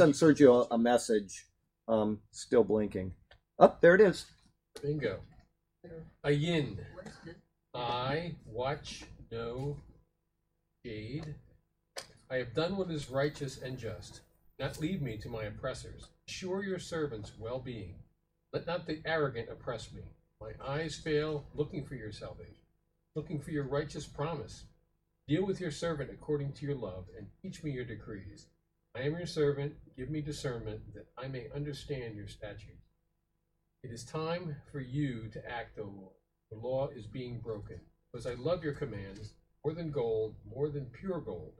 send Sergio a message. Um, still blinking. Up oh, there it is. Bingo. Ayin. I watch no shade. I have done what is righteous and just. Not leave me to my oppressors. Assure your servants' well being. Let not the arrogant oppress me. My eyes fail looking for your salvation, looking for your righteous promise. Deal with your servant according to your love, and teach me your decrees. I am your servant. Give me discernment that I may understand your statutes. It is time for you to act, O Lord. The law is being broken. Because I love your commands more than gold, more than pure gold.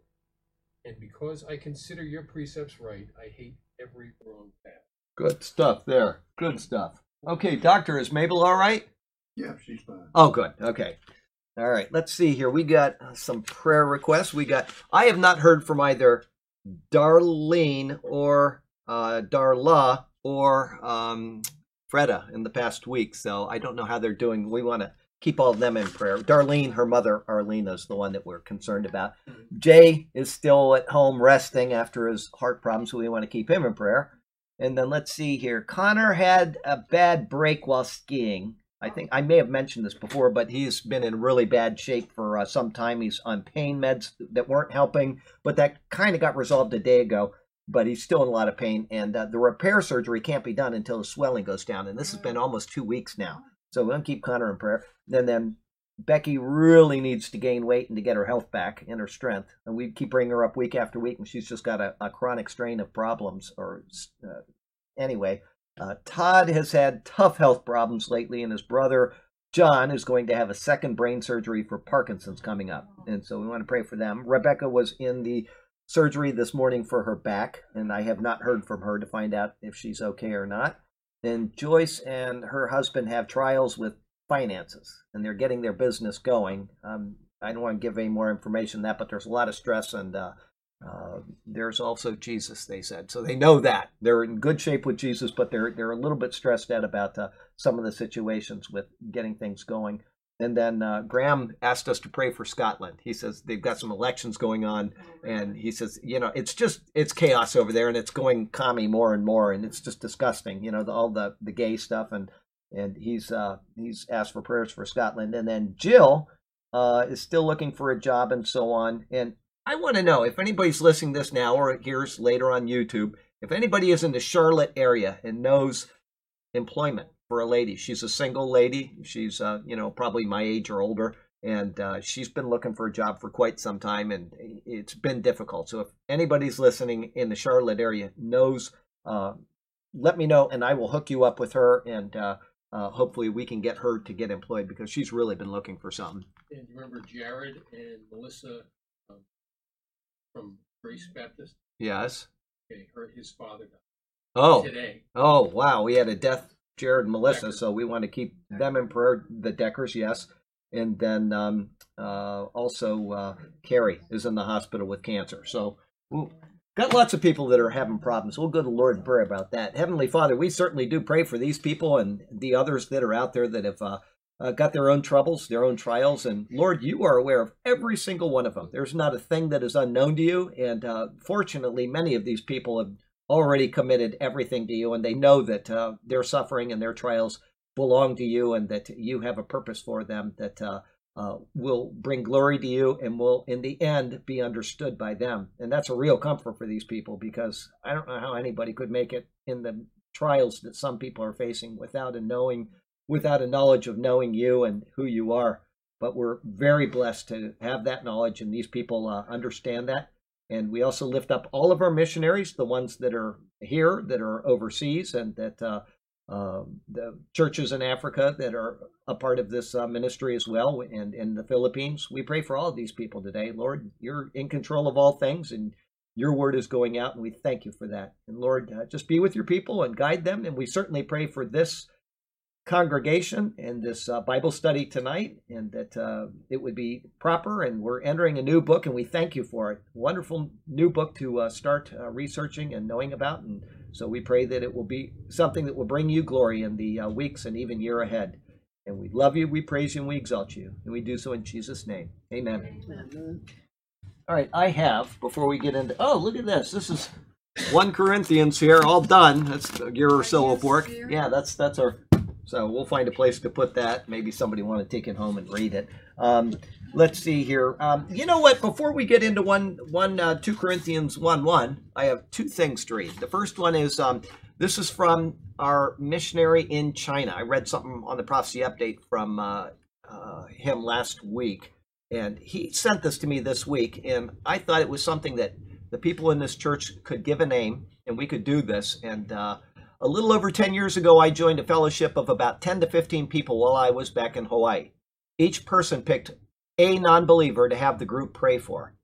And because I consider your precepts right, I hate every wrong path. Good stuff there. Good stuff. Okay, doctor, is Mabel all right? Yeah, she's fine. Oh, good. Okay. All right, let's see here. We got some prayer requests. We got, I have not heard from either Darlene or uh, Darla or um, Freda in the past week, so I don't know how they're doing. We want to keep all of them in prayer. Darlene, her mother, Arlena, is the one that we're concerned about. Jay is still at home resting after his heart problems, so we want to keep him in prayer. And then let's see here. Connor had a bad break while skiing. I think I may have mentioned this before, but he's been in really bad shape for uh, some time. He's on pain meds that weren't helping, but that kind of got resolved a day ago. But he's still in a lot of pain, and uh, the repair surgery can't be done until the swelling goes down. And this has been almost two weeks now. So we're going to keep Connor in prayer. And then Becky really needs to gain weight and to get her health back and her strength. And we keep bringing her up week after week, and she's just got a, a chronic strain of problems. Or uh, anyway, uh, Todd has had tough health problems lately, and his brother John is going to have a second brain surgery for Parkinson's coming up. And so we want to pray for them. Rebecca was in the surgery this morning for her back, and I have not heard from her to find out if she's okay or not. Then Joyce and her husband have trials with finances, and they're getting their business going. Um, I don't want to give any more information that, but there's a lot of stress and uh, uh, there's also Jesus, they said. So they know that they're in good shape with Jesus, but they're they're a little bit stressed out about uh, some of the situations with getting things going. And then uh, Graham asked us to pray for Scotland. He says they've got some elections going on, and he says, you know, it's just it's chaos over there, and it's going commie more and more, and it's just disgusting. You know, the, all the the gay stuff, and and he's uh, he's asked for prayers for Scotland. And then Jill uh, is still looking for a job and so on. And I want to know if anybody's listening this now or hears later on YouTube, if anybody is in the Charlotte area and knows employment for a lady. She's a single lady. She's, uh, you know, probably my age or older, and uh, she's been looking for a job for quite some time, and it's been difficult. So if anybody's listening in the Charlotte area knows, uh, let me know, and I will hook you up with her, and uh, uh, hopefully we can get her to get employed because she's really been looking for something. And remember Jared and Melissa from Grace Baptist? Yes. Okay, her his father died. Oh. Today. Oh wow, we had a death Jared and Melissa. Decker. So we want to keep them in prayer. The Deckers, yes. And then um, uh, also uh, Carrie is in the hospital with cancer. So we'll, got lots of people that are having problems. We'll go to Lord in prayer about that. Heavenly Father, we certainly do pray for these people and the others that are out there that have uh, uh, got their own troubles, their own trials. And Lord, you are aware of every single one of them. There's not a thing that is unknown to you. And uh, fortunately, many of these people have already committed everything to you and they know that uh, their suffering and their trials belong to you and that you have a purpose for them that uh, uh, will bring glory to you and will in the end be understood by them and that's a real comfort for these people because i don't know how anybody could make it in the trials that some people are facing without a knowing without a knowledge of knowing you and who you are but we're very blessed to have that knowledge and these people uh, understand that and we also lift up all of our missionaries, the ones that are here, that are overseas, and that uh, uh, the churches in Africa that are a part of this uh, ministry as well, and in the Philippines. We pray for all of these people today. Lord, you're in control of all things, and your word is going out, and we thank you for that. And Lord, uh, just be with your people and guide them. And we certainly pray for this congregation and this uh, Bible study tonight, and that uh, it would be proper. And we're entering a new book, and we thank you for it. Wonderful new book to uh, start uh, researching and knowing about. And so we pray that it will be something that will bring you glory in the uh, weeks and even year ahead. And we love you, we praise you, and we exalt you. And we do so in Jesus' name. Amen. Amen. All right, I have, before we get into, oh, look at this. This is 1 Corinthians here, all done. That's a year or so of work. Yeah, that's that's our. So we'll find a place to put that. Maybe somebody want to take it home and read it. Um, let's see here. Um, you know what? Before we get into one one uh, two Corinthians one one, I have two things to read. The first one is um, this is from our missionary in China. I read something on the prophecy update from uh, uh, him last week, and he sent this to me this week, and I thought it was something that the people in this church could give a name, and we could do this. And uh, a little over 10 years ago, I joined a fellowship of about 10 to 15 people while I was back in Hawaii. Each person picked a non believer to have the group pray for.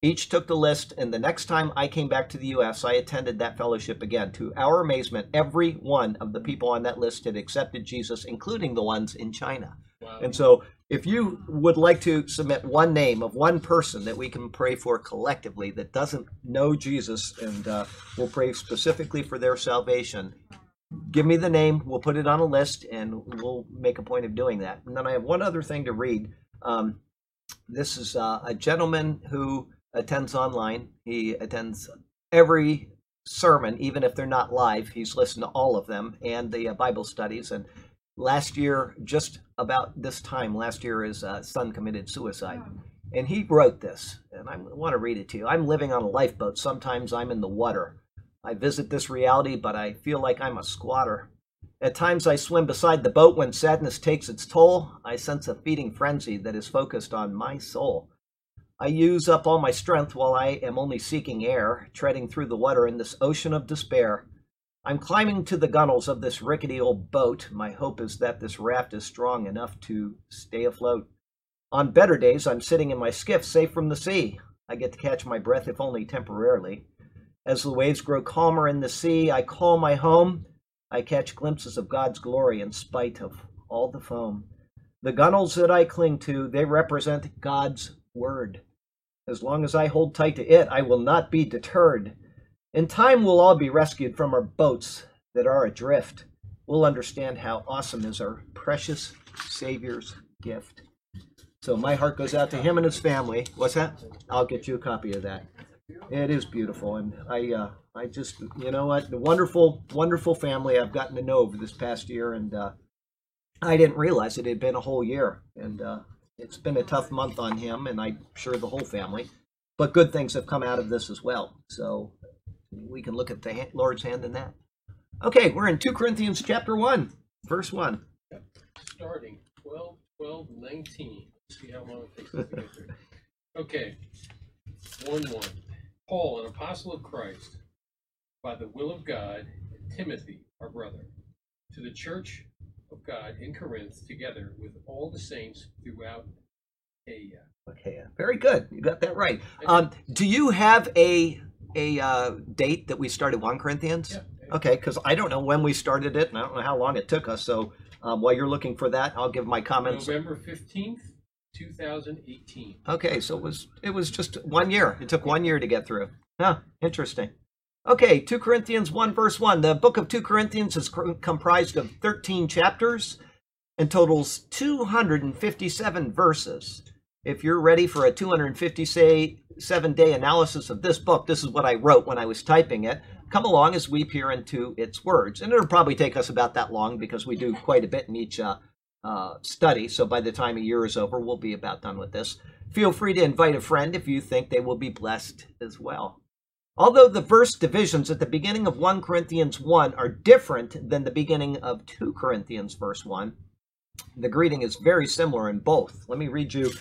Each took the list, and the next time I came back to the U.S., I attended that fellowship again. To our amazement, every one of the people on that list had accepted Jesus, including the ones in China. And so, if you would like to submit one name of one person that we can pray for collectively that doesn't know Jesus, and uh, we'll pray specifically for their salvation, give me the name. We'll put it on a list, and we'll make a point of doing that. And then I have one other thing to read. Um, this is uh, a gentleman who attends online. He attends every sermon, even if they're not live. He's listened to all of them and the uh, Bible studies. And last year, just about this time last year, his uh, son committed suicide. And he wrote this, and I want to read it to you. I'm living on a lifeboat. Sometimes I'm in the water. I visit this reality, but I feel like I'm a squatter. At times I swim beside the boat when sadness takes its toll. I sense a feeding frenzy that is focused on my soul. I use up all my strength while I am only seeking air, treading through the water in this ocean of despair. I'm climbing to the gunnels of this rickety old boat. My hope is that this raft is strong enough to stay afloat. On better days, I'm sitting in my skiff, safe from the sea. I get to catch my breath, if only temporarily. As the waves grow calmer in the sea, I call my home. I catch glimpses of God's glory in spite of all the foam. The gunnels that I cling to, they represent God's word. As long as I hold tight to it, I will not be deterred. In time, we'll all be rescued from our boats that are adrift. We'll understand how awesome is our precious Savior's gift. So my heart goes out to him and his family. What's that? I'll get you a copy of that. It is beautiful, and I, uh, I just, you know what, the wonderful, wonderful family I've gotten to know over this past year, and uh, I didn't realize it had been a whole year, and uh, it's been a tough month on him, and I'm sure the whole family. But good things have come out of this as well, so we can look at the Lord's hand in that. Okay, we're in 2 Corinthians chapter 1, verse 1. starting 12, 12, 19. Let's see how long it takes us to get there. Okay. 1 1. Paul, an apostle of Christ, by the will of God, and Timothy, our brother, to the church of God in Corinth, together with all the saints throughout Asia. Okay, very good. You got that right. Um, do you have a a uh, date that we started 1 Corinthians? Yeah. Okay, because I don't know when we started it, and I don't know how long it took us. So um, while you're looking for that, I'll give my comments. November 15th, 2018. Okay, so it was it was just one year. It took one year to get through. Huh, interesting. Okay, 2 Corinthians 1 verse 1. The book of 2 Corinthians is comprised of 13 chapters and totals 257 verses. If you're ready for a 257 day analysis of this book, this is what I wrote when I was typing it. Come along as we peer into its words. And it'll probably take us about that long because we do quite a bit in each uh, uh, study. So by the time a year is over, we'll be about done with this. Feel free to invite a friend if you think they will be blessed as well. Although the verse divisions at the beginning of 1 Corinthians 1 are different than the beginning of 2 Corinthians verse 1, the greeting is very similar in both. Let me read you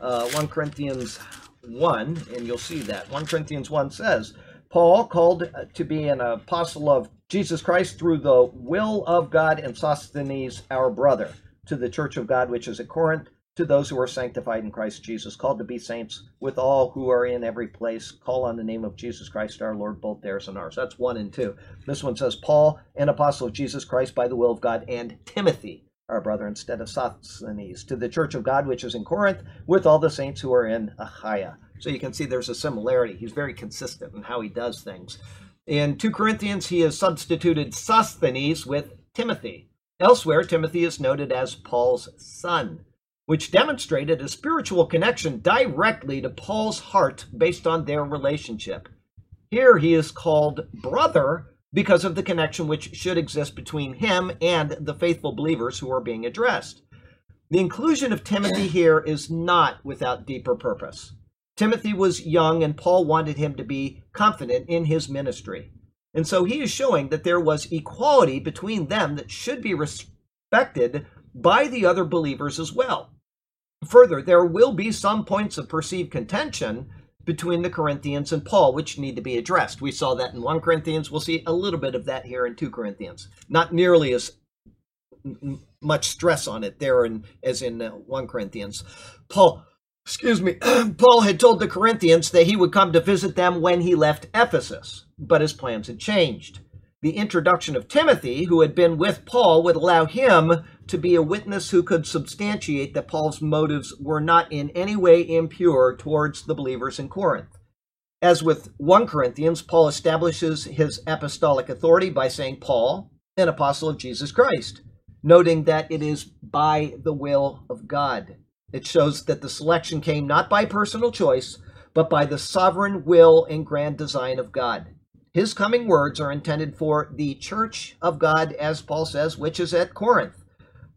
uh, 1 Corinthians 1, and you'll see that. 1 Corinthians 1 says, Paul, called to be an apostle of Jesus Christ through the will of God, and Sosthenes, our brother, to the church of God which is at Corinth, to those who are sanctified in Christ Jesus, called to be saints, with all who are in every place, call on the name of Jesus Christ our Lord, both theirs and ours. That's 1 and 2. This one says, Paul, an apostle of Jesus Christ by the will of God, and Timothy, our brother, instead of Sosthenes, to the church of God which is in Corinth, with all the saints who are in Achaia. So you can see there's a similarity. He's very consistent in how he does things. In 2 Corinthians, he has substituted Sosthenes with Timothy. Elsewhere, Timothy is noted as Paul's son, which demonstrated a spiritual connection directly to Paul's heart based on their relationship. Here he is called brother because of the connection which should exist between him and the faithful believers who are being addressed. The inclusion of Timothy here is not without deeper purpose. Timothy was young, and Paul wanted him to be confident in his ministry. And so he is showing that there was equality between them that should be respected by the other believers as well. Further, there will be some points of perceived contention between the Corinthians and Paul, which need to be addressed. We saw that in 1 Corinthians. We'll see a little bit of that here in 2 Corinthians. Not nearly as much stress on it there in, as in uh, 1 Corinthians. Paul, excuse me, Paul had told the Corinthians that he would come to visit them when he left Ephesus, but his plans had changed. The introduction of Timothy, who had been with Paul, would allow him to be a witness who could substantiate that Paul's motives were not in any way impure towards the believers in Corinth. As with 1 Corinthians, Paul establishes his apostolic authority by saying, Paul, an apostle of Jesus Christ, noting that it is by the will of God. It shows that the selection came not by personal choice, but by the sovereign will and grand design of God. His coming words are intended for the church of God, as Paul says, which is at Corinth.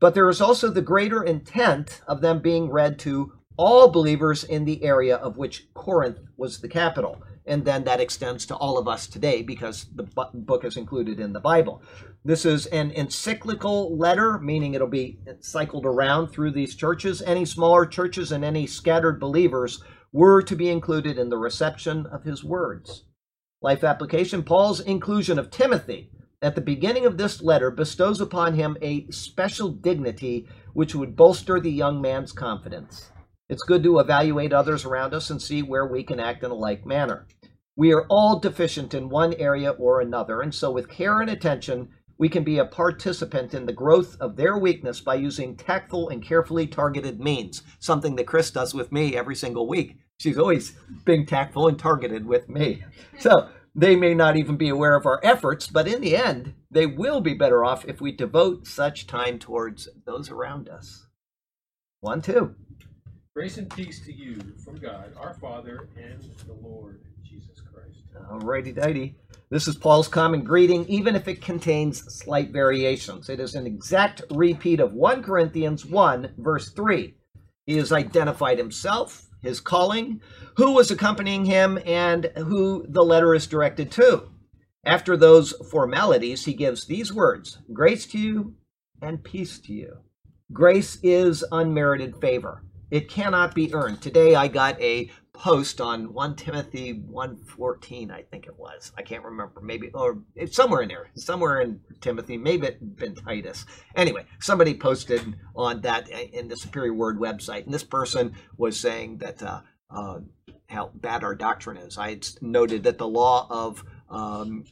But there is also the greater intent of them being read to all believers in the area of which Corinth was the capital. And then that extends to all of us today because the book is included in the Bible. This is an encyclical letter, meaning it'll be cycled around through these churches. Any smaller churches and any scattered believers were to be included in the reception of his words. Life application Paul's inclusion of Timothy at the beginning of this letter bestows upon him a special dignity which would bolster the young man's confidence. It's good to evaluate others around us and see where we can act in a like manner. We are all deficient in one area or another, and so with care and attention, we can be a participant in the growth of their weakness by using tactful and carefully targeted means, something that Chris does with me every single week. She's always being tactful and targeted with me. So they may not even be aware of our efforts, but in the end, they will be better off if we devote such time towards those around us. One, two. Grace and peace to you from God, our Father, and the Lord Jesus Christ. Alrighty, dighty. This is Paul's common greeting, even if it contains slight variations. It is an exact repeat of 1 Corinthians 1, verse 3. He has identified himself, his calling, who was accompanying him, and who the letter is directed to. After those formalities, he gives these words Grace to you and peace to you. Grace is unmerited favor. It cannot be earned. Today I got a post on 1 Timothy 114, I think it was. I can't remember. Maybe, or it's somewhere in there. Somewhere in Timothy. Maybe it been Titus. Anyway, somebody posted on that in the Superior Word website. And this person was saying that uh, uh, how bad our doctrine is. I noted that the law of um,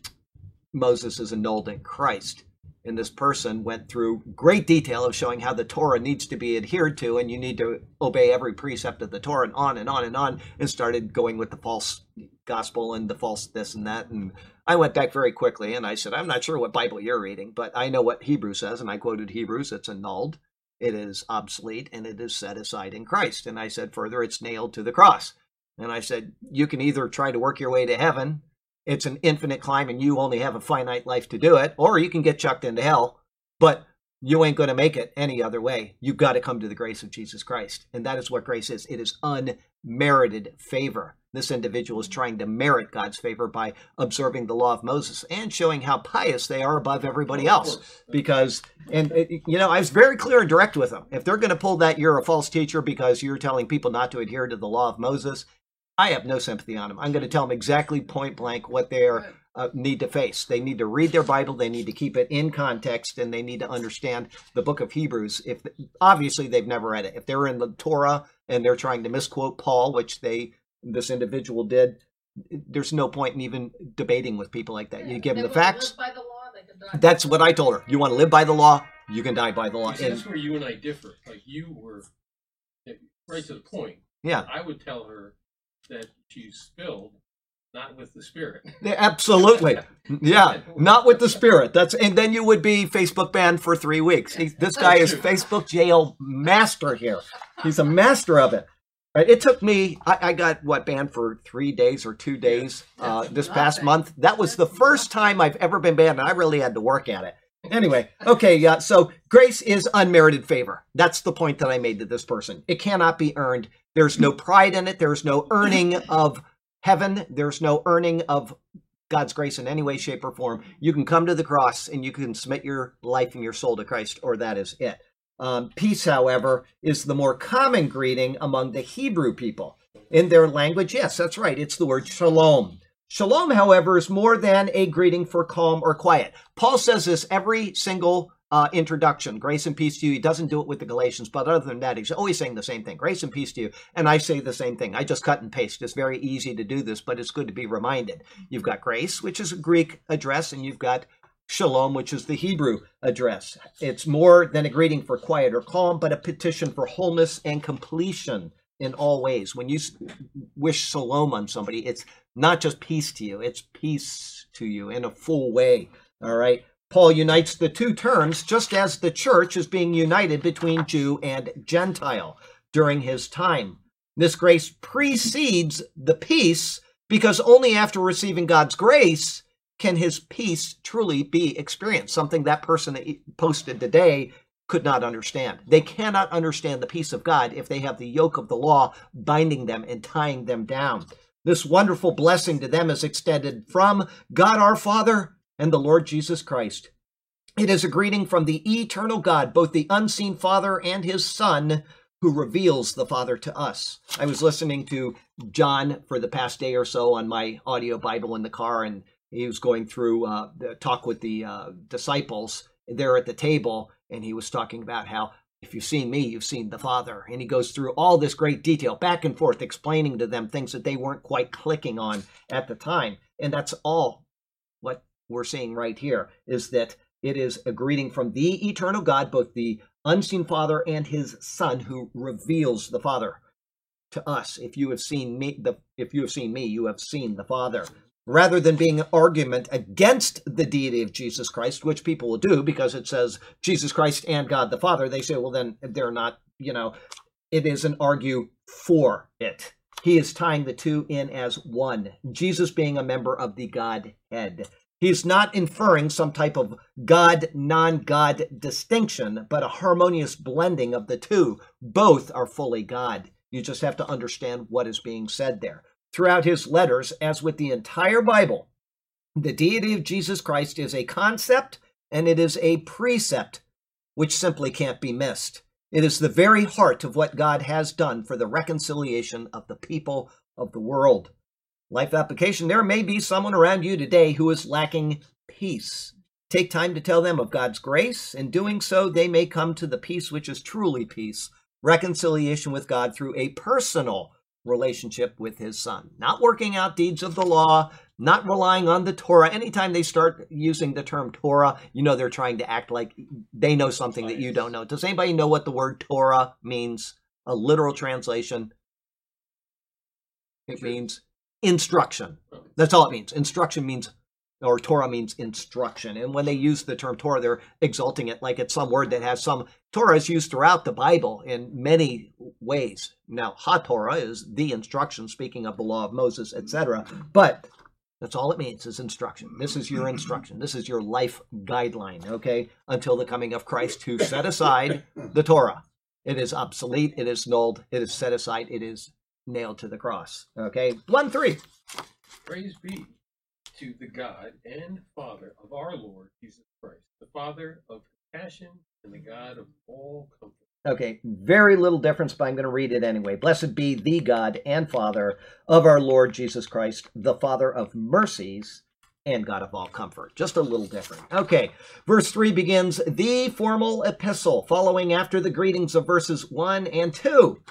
Moses is annulled in Christ and this person went through great detail of showing how the Torah needs to be adhered to, and you need to obey every precept of the Torah, and on and on and on, and started going with the false gospel and the false this and that. And I went back very quickly and I said, I'm not sure what Bible you're reading, but I know what Hebrew says, and I quoted Hebrews. It's annulled, it is obsolete, and it is set aside in Christ. And I said further, it's nailed to the cross. And I said, you can either try to work your way to heaven it's an infinite climb and you only have a finite life to do it, or you can get chucked into hell, but you ain't going to make it any other way. You've got to come to the grace of Jesus Christ. And that is what grace is it is unmerited favor. This individual is trying to merit God's favor by observing the law of Moses and showing how pious they are above everybody else. Because, and it, you know, I was very clear and direct with them. If they're going to pull that you're a false teacher because you're telling people not to adhere to the law of Moses, I have no sympathy on them. I'm going to tell them exactly point blank what they uh, need to face. They need to read their Bible. They need to keep it in context, and they need to understand the Book of Hebrews. If obviously they've never read it, if they're in the Torah and they're trying to misquote Paul, which they this individual did, there's no point in even debating with people like that. You give them the facts. The law, That's what I told her. You want to live by the law, you can die by the law. See, that's where you and I differ. Like you were right to the point. Yeah. I would tell her that she's spilled, not with the spirit. Yeah, absolutely. Yeah, not with the spirit. That's and then you would be Facebook banned for three weeks. He, this guy is Facebook jail master here. He's a master of it. Uh, It took me. I, I got what banned for three days or two days uh, this past month. That was the first time I've ever been banned, and I really had to work at it. Anyway, okay, yeah. So grace is unmerited favor. That's the point that I made to this person. It cannot be earned. There's no pride in it. There's no earning of heaven. There's no earning of God's grace in any way, shape, or form. You can come to the cross and you can submit your life and your soul to Christ, or that is it. Um, peace, however, is the more common greeting among the Hebrew people. In their language, yes, that's right. It's the word shalom. Shalom, however, is more than a greeting for calm or quiet. Paul says this every single uh, introduction grace and peace to you. He doesn't do it with the Galatians, but other than that, he's always saying the same thing grace and peace to you. And I say the same thing. I just cut and paste. It's very easy to do this, but it's good to be reminded. You've got grace, which is a Greek address, and you've got shalom, which is the Hebrew address. It's more than a greeting for quiet or calm, but a petition for wholeness and completion in all ways. When you wish shalom on somebody, it's not just peace to you, it's peace to you in a full way. All right. Paul unites the two terms just as the church is being united between Jew and Gentile during his time. This grace precedes the peace because only after receiving God's grace can his peace truly be experienced, something that person that posted today could not understand. They cannot understand the peace of God if they have the yoke of the law binding them and tying them down. This wonderful blessing to them is extended from God our Father and the Lord Jesus Christ. It is a greeting from the eternal God, both the unseen Father and his Son, who reveals the Father to us. I was listening to John for the past day or so on my audio Bible in the car, and he was going through uh, the talk with the uh, disciples there at the table, and he was talking about how if you've seen me, you've seen the Father. And he goes through all this great detail, back and forth, explaining to them things that they weren't quite clicking on at the time. And that's all what we're seeing right here is that it is a greeting from the eternal God, both the unseen Father and his Son, who reveals the Father to us. If you have seen me, the if you have seen me, you have seen the Father. Rather than being an argument against the deity of Jesus Christ, which people will do because it says Jesus Christ and God the Father, they say, well, then they're not, you know, it is an argue for it. He is tying the two in as one, Jesus being a member of the Godhead. He's not inferring some type of God non God distinction, but a harmonious blending of the two. Both are fully God. You just have to understand what is being said there. Throughout his letters, as with the entire Bible, the deity of Jesus Christ is a concept and it is a precept which simply can't be missed. It is the very heart of what God has done for the reconciliation of the people of the world. Life application there may be someone around you today who is lacking peace. Take time to tell them of God's grace. In doing so, they may come to the peace which is truly peace reconciliation with God through a personal relationship with his son. Not working out deeds of the law, not relying on the Torah. Anytime they start using the term Torah, you know they're trying to act like they know something that you don't know. Does anybody know what the word Torah means? A literal translation. It means instruction. That's all it means. Instruction means, or Torah means instruction. And when they use the term Torah, they're exalting it like it's some word that has some. Torah is used throughout the Bible in many ways. Now, HaTorah is the instruction, speaking of the law of Moses, etc. But that's all it means is instruction. This is your instruction. This is your life guideline, okay? Until the coming of Christ, who set aside the Torah. It is obsolete, it is nulled, it is set aside, it is nailed to the cross. Okay? 1 3. Praise be to the God and Father of our Lord Jesus Christ, the Father of compassion and the God of all comfort. Okay, very little difference, but I'm going to read it anyway. Blessed be the God and Father of our Lord Jesus Christ, the Father of mercies and God of all comfort. Just a little different. Okay, verse 3 begins the formal epistle, following after the greetings of verses 1 and 2.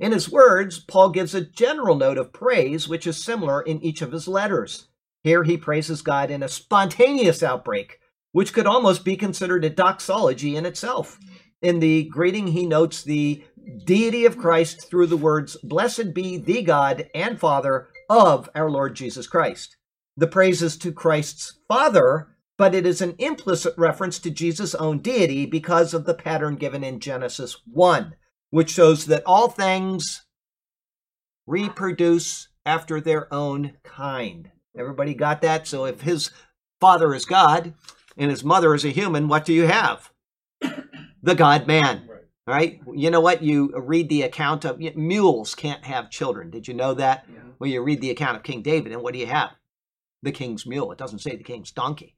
In his words, Paul gives a general note of praise, which is similar in each of his letters. Here he praises God in a spontaneous outbreak, which could almost be considered a doxology in itself. In the greeting, he notes the deity of Christ through the words, Blessed be the God and Father of our Lord Jesus Christ. The praise is to Christ's Father, but it is an implicit reference to Jesus' own deity because of the pattern given in Genesis 1, which shows that all things reproduce after their own kind. Everybody got that? So if his father is God and his mother is a human, what do you have? The God man. Right. Right? You know what? You read the account of mules can't have children. Did you know that? Yeah. Well, you read the account of King David, and what do you have? The king's mule. It doesn't say the king's donkey.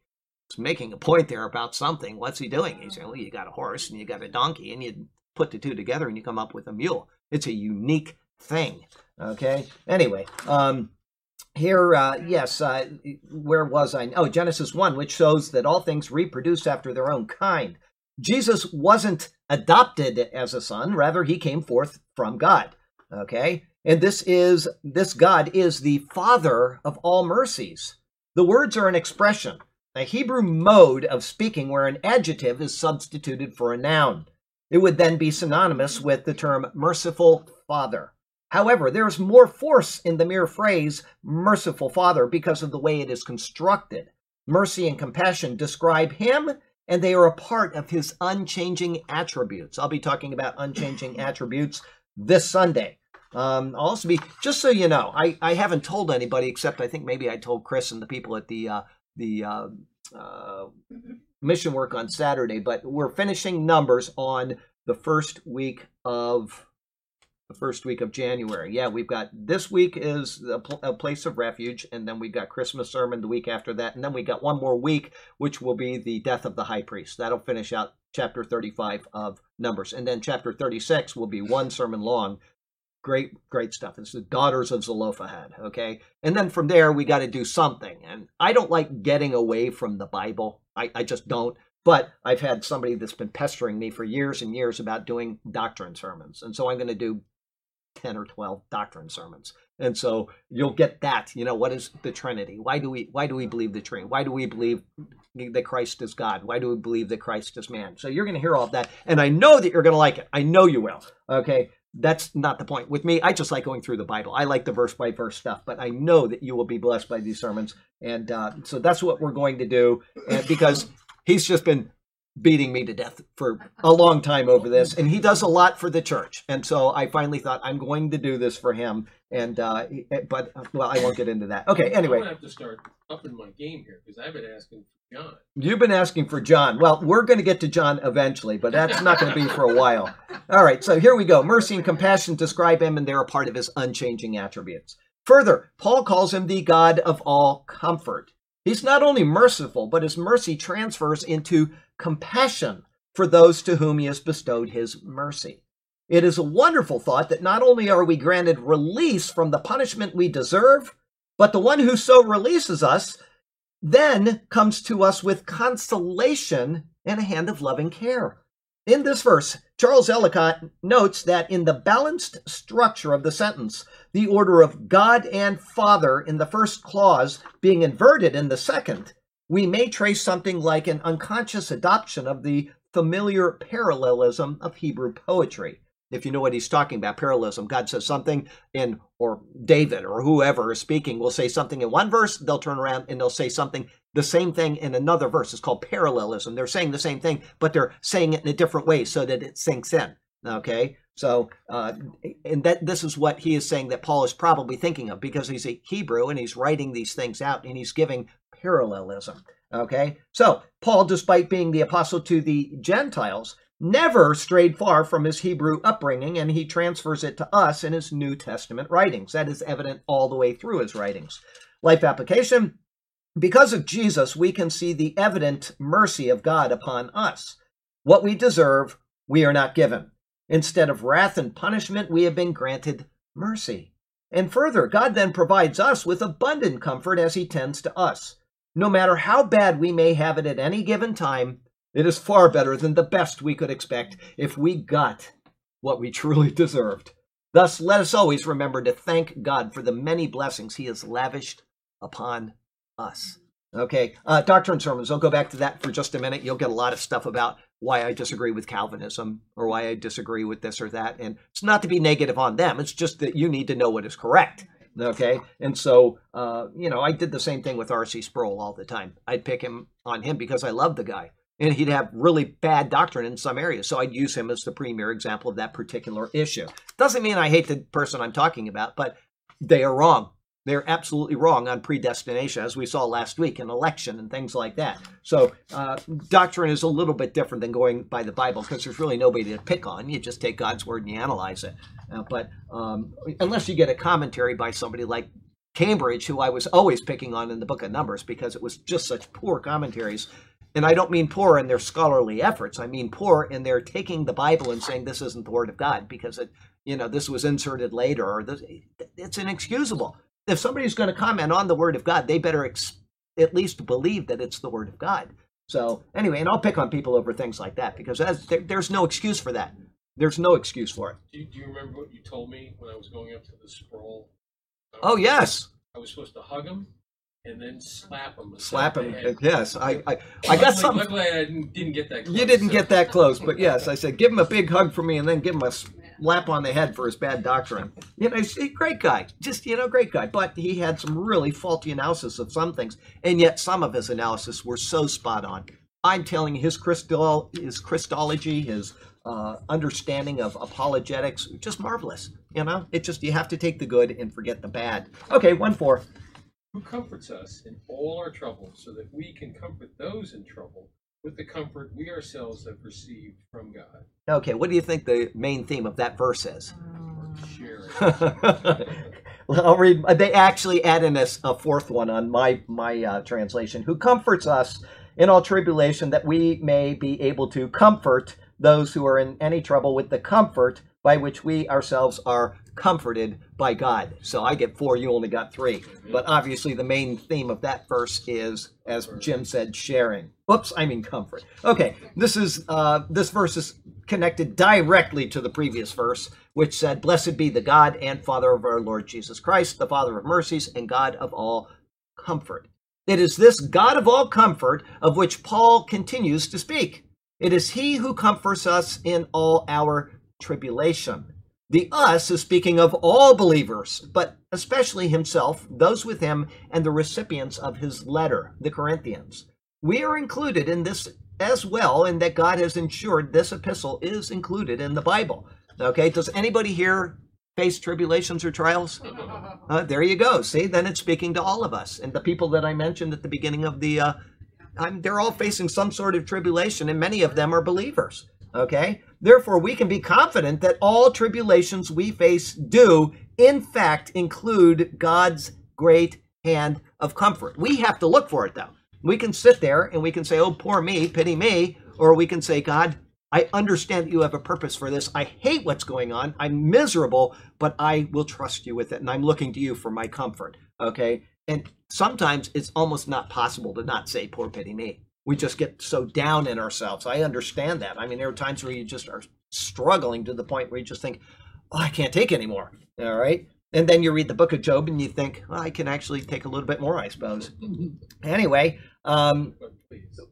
It's making a point there about something. What's he doing? He's saying, well, you got a horse and you got a donkey, and you put the two together and you come up with a mule. It's a unique thing. Okay. Anyway, um, here, uh, yes, uh, where was I? Oh, Genesis 1, which shows that all things reproduce after their own kind. Jesus wasn't adopted as a son, rather, he came forth from God. Okay. And this is, this God is the father of all mercies. The words are an expression, a Hebrew mode of speaking where an adjective is substituted for a noun. It would then be synonymous with the term merciful father. However, there is more force in the mere phrase merciful father because of the way it is constructed. Mercy and compassion describe him, and they are a part of his unchanging attributes. I'll be talking about unchanging attributes this Sunday. Um, I'll also be, just so you know, I, I haven't told anybody except I think maybe I told Chris and the people at the uh, the uh, uh, mission work on Saturday, but we're finishing numbers on the first week of the first week of January. Yeah, we've got this week is a, pl- a place of refuge, and then we've got Christmas sermon the week after that, and then we got one more week, which will be the death of the high priest. That'll finish out chapter 35 of Numbers, and then chapter 36 will be one sermon long. Great, great stuff. It's the daughters of Zelophehad. Okay, and then from there we got to do something, and I don't like getting away from the Bible. I, I just don't. But I've had somebody that's been pestering me for years and years about doing doctrine sermons. And so I'm going to do 10 or 12 doctrine sermons. And so you'll get that, you know, what is the Trinity? Why do we why do we believe the Trinity? Why do we believe that Christ is God? Why do we believe that Christ is man? So you're going to hear all of that and I know that you're going to like it. I know you will. Okay? That's not the point. With me, I just like going through the Bible. I like the verse by verse stuff, but I know that you will be blessed by these sermons. And uh, so that's what we're going to do because he's just been beating me to death for a long time over this and he does a lot for the church. And so i finally thought i'm going to do this for him and uh but well i won't get into that. Okay anyway gonna have to start upping my game here because I've been asking for John. you've been asking for john. Well we're going to get to john eventually but that's not going to be for a while. All right so here we go. Mercy and compassion describe him and they're a part of his unchanging attributes. Further paul calls him the god of all comfort. He's not only merciful, but his mercy transfers into compassion for those to whom he has bestowed his mercy. It is a wonderful thought that not only are we granted release from the punishment we deserve, but the one who so releases us then comes to us with consolation and a hand of loving care. In this verse, Charles Ellicott notes that in the balanced structure of the sentence, the order of God and Father in the first clause being inverted in the second, we may trace something like an unconscious adoption of the familiar parallelism of Hebrew poetry. If you know what he's talking about, parallelism, God says something in, or David or whoever is speaking will say something in one verse, they'll turn around and they'll say something, the same thing in another verse. It's called parallelism. They're saying the same thing, but they're saying it in a different way so that it sinks in. Okay? So, uh, and that this is what he is saying that Paul is probably thinking of because he's a Hebrew and he's writing these things out and he's giving parallelism. Okay, so Paul, despite being the apostle to the Gentiles, never strayed far from his Hebrew upbringing and he transfers it to us in his New Testament writings. That is evident all the way through his writings. Life application because of Jesus, we can see the evident mercy of God upon us. What we deserve, we are not given. Instead of wrath and punishment, we have been granted mercy. And further, God then provides us with abundant comfort as He tends to us. No matter how bad we may have it at any given time, it is far better than the best we could expect if we got what we truly deserved. Thus, let us always remember to thank God for the many blessings He has lavished upon us. Okay, uh, doctrine sermons. I'll go back to that for just a minute. You'll get a lot of stuff about why I disagree with Calvinism or why I disagree with this or that. And it's not to be negative on them, it's just that you need to know what is correct. Okay, and so, uh, you know, I did the same thing with R.C. Sproul all the time. I'd pick him on him because I love the guy. and he'd have really bad doctrine in some areas. So I'd use him as the premier example of that particular issue. Doesn't mean I hate the person I'm talking about, but they are wrong. They're absolutely wrong on predestination, as we saw last week in election and things like that. So, uh, doctrine is a little bit different than going by the Bible because there's really nobody to pick on. You just take God's word and you analyze it. Uh, but um, unless you get a commentary by somebody like Cambridge, who I was always picking on in the book of Numbers because it was just such poor commentaries. And I don't mean poor in their scholarly efforts. I mean poor in their taking the Bible and saying this isn't the word of God because it, you know, this was inserted later or this, it's inexcusable if somebody's going to comment on the Word of God, they better ex- at least believe that it's the Word of God. So anyway, and I'll pick on people over things like that because there, there's no excuse for that. There's no excuse for it. Do you, do you, remember what you told me when I was going up to the scroll? Oh yes. I was supposed to hug him and then slap him. Slap him. Yes, I, I, I got some. Luckily, I didn't, didn't get that. Close, you didn't so. get that close, but yes, I said give him a big hug for me, and then give him a lap on the head for his bad doctrine. You know, great guy, just you know, great guy. But he had some really faulty analysis of some things, and yet some of his analysis were so spot on. I'm telling you, his crystal, his Christology, his uh, understanding of apologetics, just marvelous. You know, it just you have to take the good and forget the bad. Okay, one four. Who comforts us in all our troubles, so that we can comfort those in trouble with the comfort we ourselves have received from God. Okay, what do you think the main theme of that verse is? well, I'll read. They actually add in a, a fourth one on my my uh, translation. Who comforts us in all tribulation, that we may be able to comfort those who are in any trouble with the comfort by which we ourselves are comforted by God. So I get four, you only got three. But obviously, the main theme of that verse is, as Jim said, sharing. Oops, I mean comfort. Okay, this is uh, this verse is connected directly to the previous verse, which said, "Blessed be the God and Father of our Lord Jesus Christ, the Father of mercies and God of all comfort." It is this God of all comfort of which Paul continues to speak. It is He who comforts us in all our tribulation. The us is speaking of all believers, but especially himself, those with him, and the recipients of his letter, the Corinthians. We are included in this as well, in that God has ensured this epistle is included in the Bible. Okay, does anybody here face tribulations or trials? Uh, there you go. See, then it's speaking to all of us. And the people that I mentioned at the beginning of the, uh, they're all facing some sort of tribulation, and many of them are believers. Okay? Therefore, we can be confident that all tribulations we face do, in fact, include God's great hand of comfort. We have to look for it, though. We can sit there and we can say, oh, poor me, pity me. Or we can say, God, I understand that you have a purpose for this. I hate what's going on. I'm miserable, but I will trust you with it. And I'm looking to you for my comfort. Okay? And sometimes it's almost not possible to not say, poor pity me we just get so down in ourselves. I understand that. I mean, there are times where you just are struggling to the point where you just think, oh, I can't take anymore. All right. And then you read the book of Job and you think, well, I can actually take a little bit more, I suppose. anyway, um,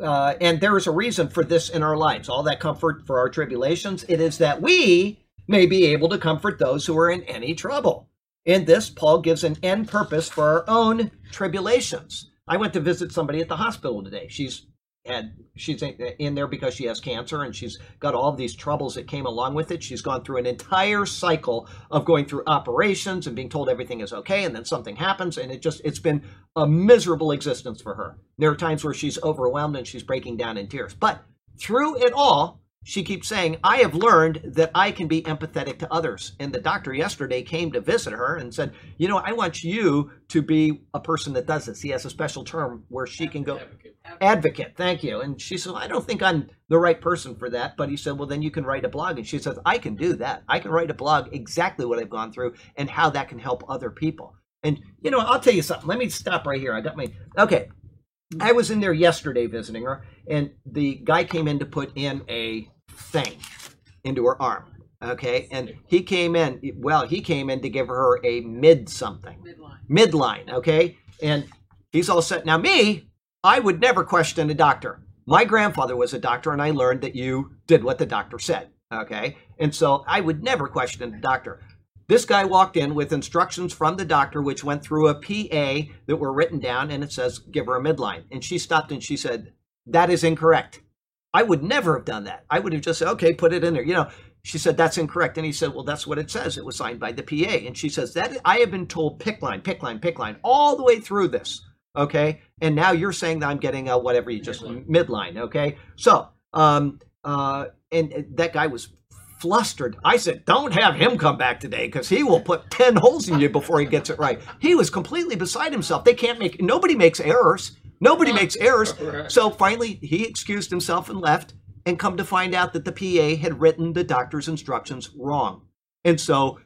uh, and there is a reason for this in our lives. All that comfort for our tribulations, it is that we may be able to comfort those who are in any trouble. In this, Paul gives an end purpose for our own tribulations. I went to visit somebody at the hospital today. She's had she's in there because she has cancer and she's got all of these troubles that came along with it. She's gone through an entire cycle of going through operations and being told everything is okay and then something happens and it just it's been a miserable existence for her. There are times where she's overwhelmed and she's breaking down in tears. But through it all, she keeps saying, I have learned that I can be empathetic to others. And the doctor yesterday came to visit her and said, You know, I want you to be a person that does this. He has a special term where she can go, Advocate. Advocate. Thank you. And she said, I don't think I'm the right person for that. But he said, Well, then you can write a blog. And she says, I can do that. I can write a blog exactly what I've gone through and how that can help other people. And, you know, I'll tell you something. Let me stop right here. I got my, okay. I was in there yesterday visiting her, and the guy came in to put in a thing into her arm. Okay, and he came in. Well, he came in to give her a mid something, midline. Midline. Okay, and he's all set. Now, me, I would never question a doctor. My grandfather was a doctor, and I learned that you did what the doctor said. Okay, and so I would never question a doctor. This guy walked in with instructions from the doctor, which went through a PA that were written down, and it says, give her a midline. And she stopped and she said, That is incorrect. I would never have done that. I would have just said, okay, put it in there. You know, she said, that's incorrect. And he said, well, that's what it says. It was signed by the PA. And she says, that I have been told PICC line, PICC line, PICC line all the way through this. Okay. And now you're saying that I'm getting a whatever you just midline. midline okay. So, um, uh, and that guy was flustered. I said, Don't have him come back today because he will put 10 holes in you before he gets it right. He was completely beside himself. They can't make, nobody makes errors. Nobody makes errors. So finally, he excused himself and left, and come to find out that the PA had written the doctor's instructions wrong. And so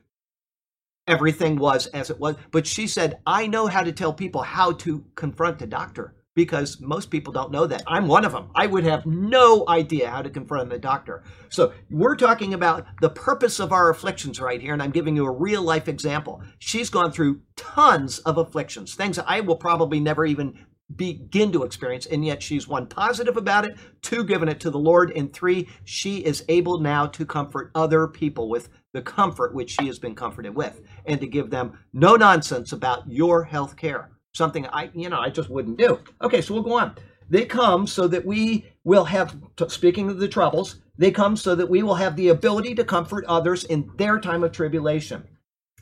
everything was as it was. But she said, I know how to tell people how to confront a doctor because most people don't know that. I'm one of them. I would have no idea how to confront a doctor. So we're talking about the purpose of our afflictions right here, and I'm giving you a real life example. She's gone through tons of afflictions, things I will probably never even begin to experience, and yet she's one positive about it, two given it to the Lord, and three she is able now to comfort other people with the comfort which she has been comforted with, and to give them no nonsense about your health care something I, you know, I just wouldn't do. Okay, so we'll go on. They come so that we will have, speaking of the troubles, they come so that we will have the ability to comfort others in their time of tribulation.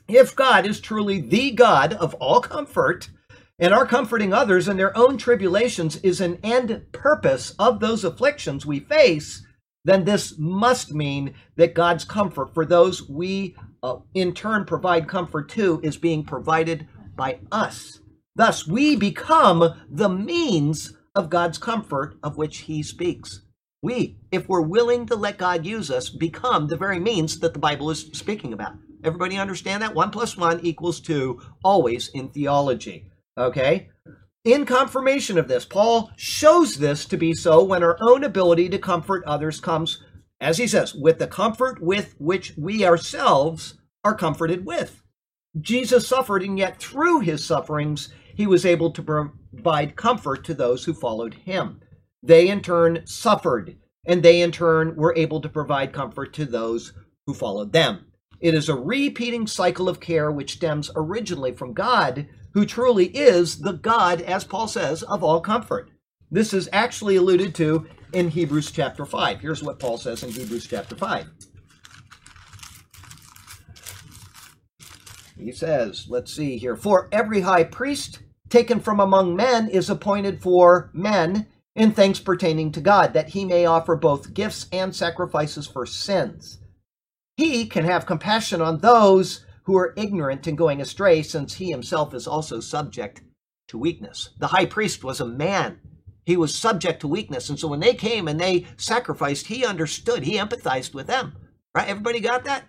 If God is truly the God of all comfort, and our comforting others in their own tribulations is an end purpose of those afflictions we face, then this must mean that God's comfort for those we uh, in turn provide comfort to is being provided by us. Thus, we become the means of God's comfort of which he speaks. We, if we're willing to let God use us, become the very means that the Bible is speaking about. Everybody understand that? One plus one equals two, always in theology. Okay? In confirmation of this, Paul shows this to be so when our own ability to comfort others comes, as he says, with the comfort with which we ourselves are comforted with. Jesus suffered, and yet through his sufferings, he was able to provide comfort to those who followed him. They in turn suffered, and they in turn were able to provide comfort to those who followed them. It is a repeating cycle of care which stems originally from God, who truly is the God, as Paul says, of all comfort. This is actually alluded to in Hebrews chapter 5. Here's what Paul says in Hebrews chapter 5. He says, let's see here, for every high priest taken from among men is appointed for men in things pertaining to God, that he may offer both gifts and sacrifices for sins. He can have compassion on those who are ignorant and going astray, since he himself is also subject to weakness. The high priest was a man. He was subject to weakness. And so when they came and they sacrificed, he understood, he empathized with them. Right? Everybody got that?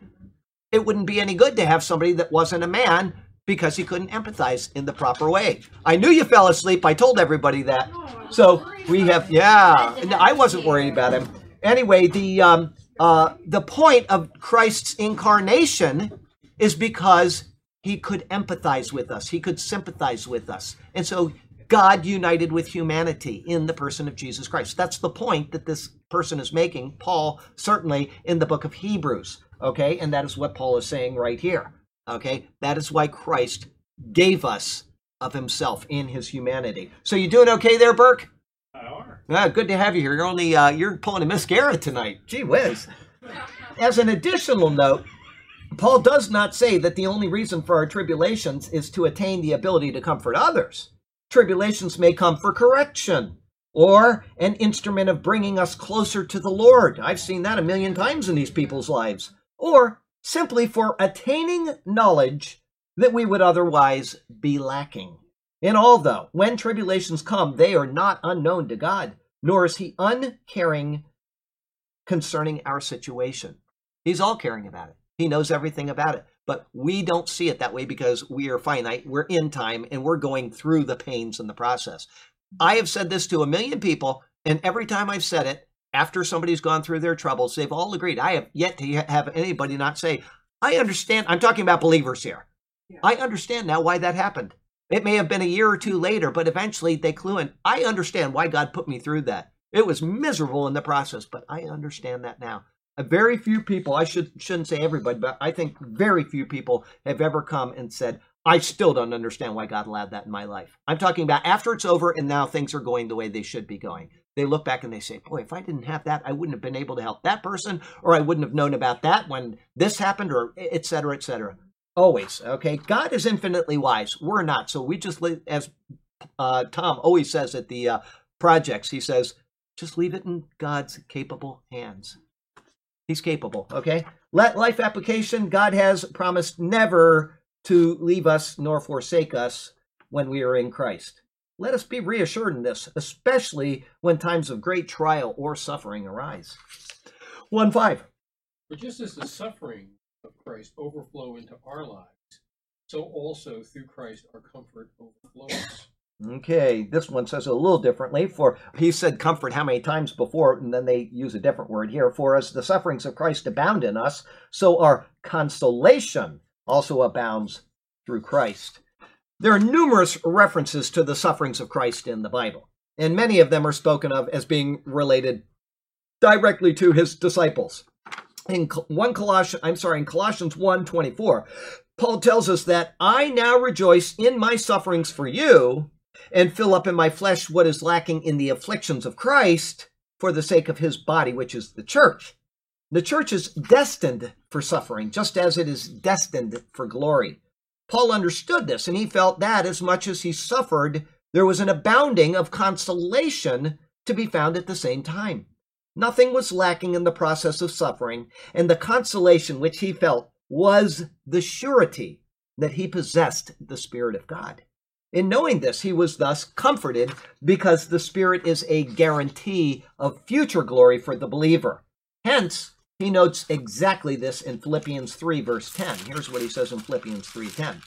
it wouldn't be any good to have somebody that wasn't a man because he couldn't empathize in the proper way. I knew you fell asleep. I told everybody that. So we have, yeah. I wasn't worried about him. Anyway, the um, uh, the point of Christ's incarnation is because he could empathize with us. He could sympathize with us, and so God united with humanity in the person of Jesus Christ. That's the point that this person is making. Paul certainly in the book of Hebrews. Okay, and that is what Paul is saying right here. Okay, that is why Christ gave us of himself in his humanity. So you doing okay there, Burke? I are. Yeah, good to have you here. You're only uh, you're pulling a mascara tonight. Gee whiz. As an additional note, Paul does not say that the only reason for our tribulations is to attain the ability to comfort others. Tribulations may come for correction or an instrument of bringing us closer to the Lord. I've seen that a million times in these people's lives or simply for attaining knowledge that we would otherwise be lacking. In all, though, when tribulations come, they are not unknown to God, nor is He uncaring concerning our situation. He's all caring about it. He knows everything about it. But we don't see it that way because we are finite, we're in time, and we're going through the pains in the process. I have said this to a million people, and every time I've said it, after somebody's gone through their troubles, they've all agreed. I have yet to have anybody not say, I understand. I'm talking about believers here. Yeah. I understand now why that happened. It may have been a year or two later, but eventually they clue in. I understand why God put me through that. It was miserable in the process, but I understand that now. Very few people, I should, shouldn't say everybody, but I think very few people have ever come and said, I still don't understand why God allowed that in my life. I'm talking about after it's over and now things are going the way they should be going. they look back and they say, Boy, if I didn't have that, I wouldn't have been able to help that person, or I wouldn't have known about that when this happened, or et cetera, et cetera. Always, okay? God is infinitely wise. We're not. So we just, as uh, Tom always says at the uh, projects, he says, just leave it in God's capable hands. He's capable, okay? Let life application, God has promised never to leave us nor forsake us when we are in Christ. Let us be reassured in this, especially when times of great trial or suffering arise. 1 5. But just as the suffering of Christ overflow into our lives, so also through Christ our comfort overflows. Okay, this one says a little differently. For he said comfort how many times before, and then they use a different word here. For as the sufferings of Christ abound in us, so our consolation also abounds through Christ. There are numerous references to the sufferings of Christ in the Bible, and many of them are spoken of as being related directly to his disciples. In one Colossians, I'm sorry, in Colossians 1 24, Paul tells us that I now rejoice in my sufferings for you and fill up in my flesh what is lacking in the afflictions of Christ for the sake of his body, which is the church. The church is destined for suffering, just as it is destined for glory. Paul understood this, and he felt that as much as he suffered, there was an abounding of consolation to be found at the same time. Nothing was lacking in the process of suffering, and the consolation which he felt was the surety that he possessed the Spirit of God. In knowing this, he was thus comforted because the Spirit is a guarantee of future glory for the believer. Hence, he notes exactly this in Philippians 3, verse 10. Here's what he says in Philippians 3:10.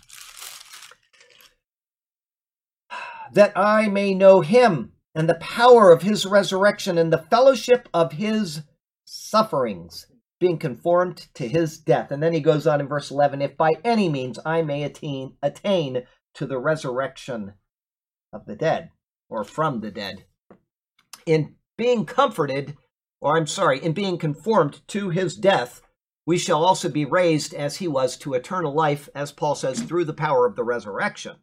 That I may know him and the power of his resurrection and the fellowship of his sufferings, being conformed to his death. And then he goes on in verse 11 if by any means I may attain, attain to the resurrection of the dead or from the dead. In being comforted, or I'm sorry, in being conformed to his death, we shall also be raised as he was to eternal life, as Paul says, through the power of the resurrection.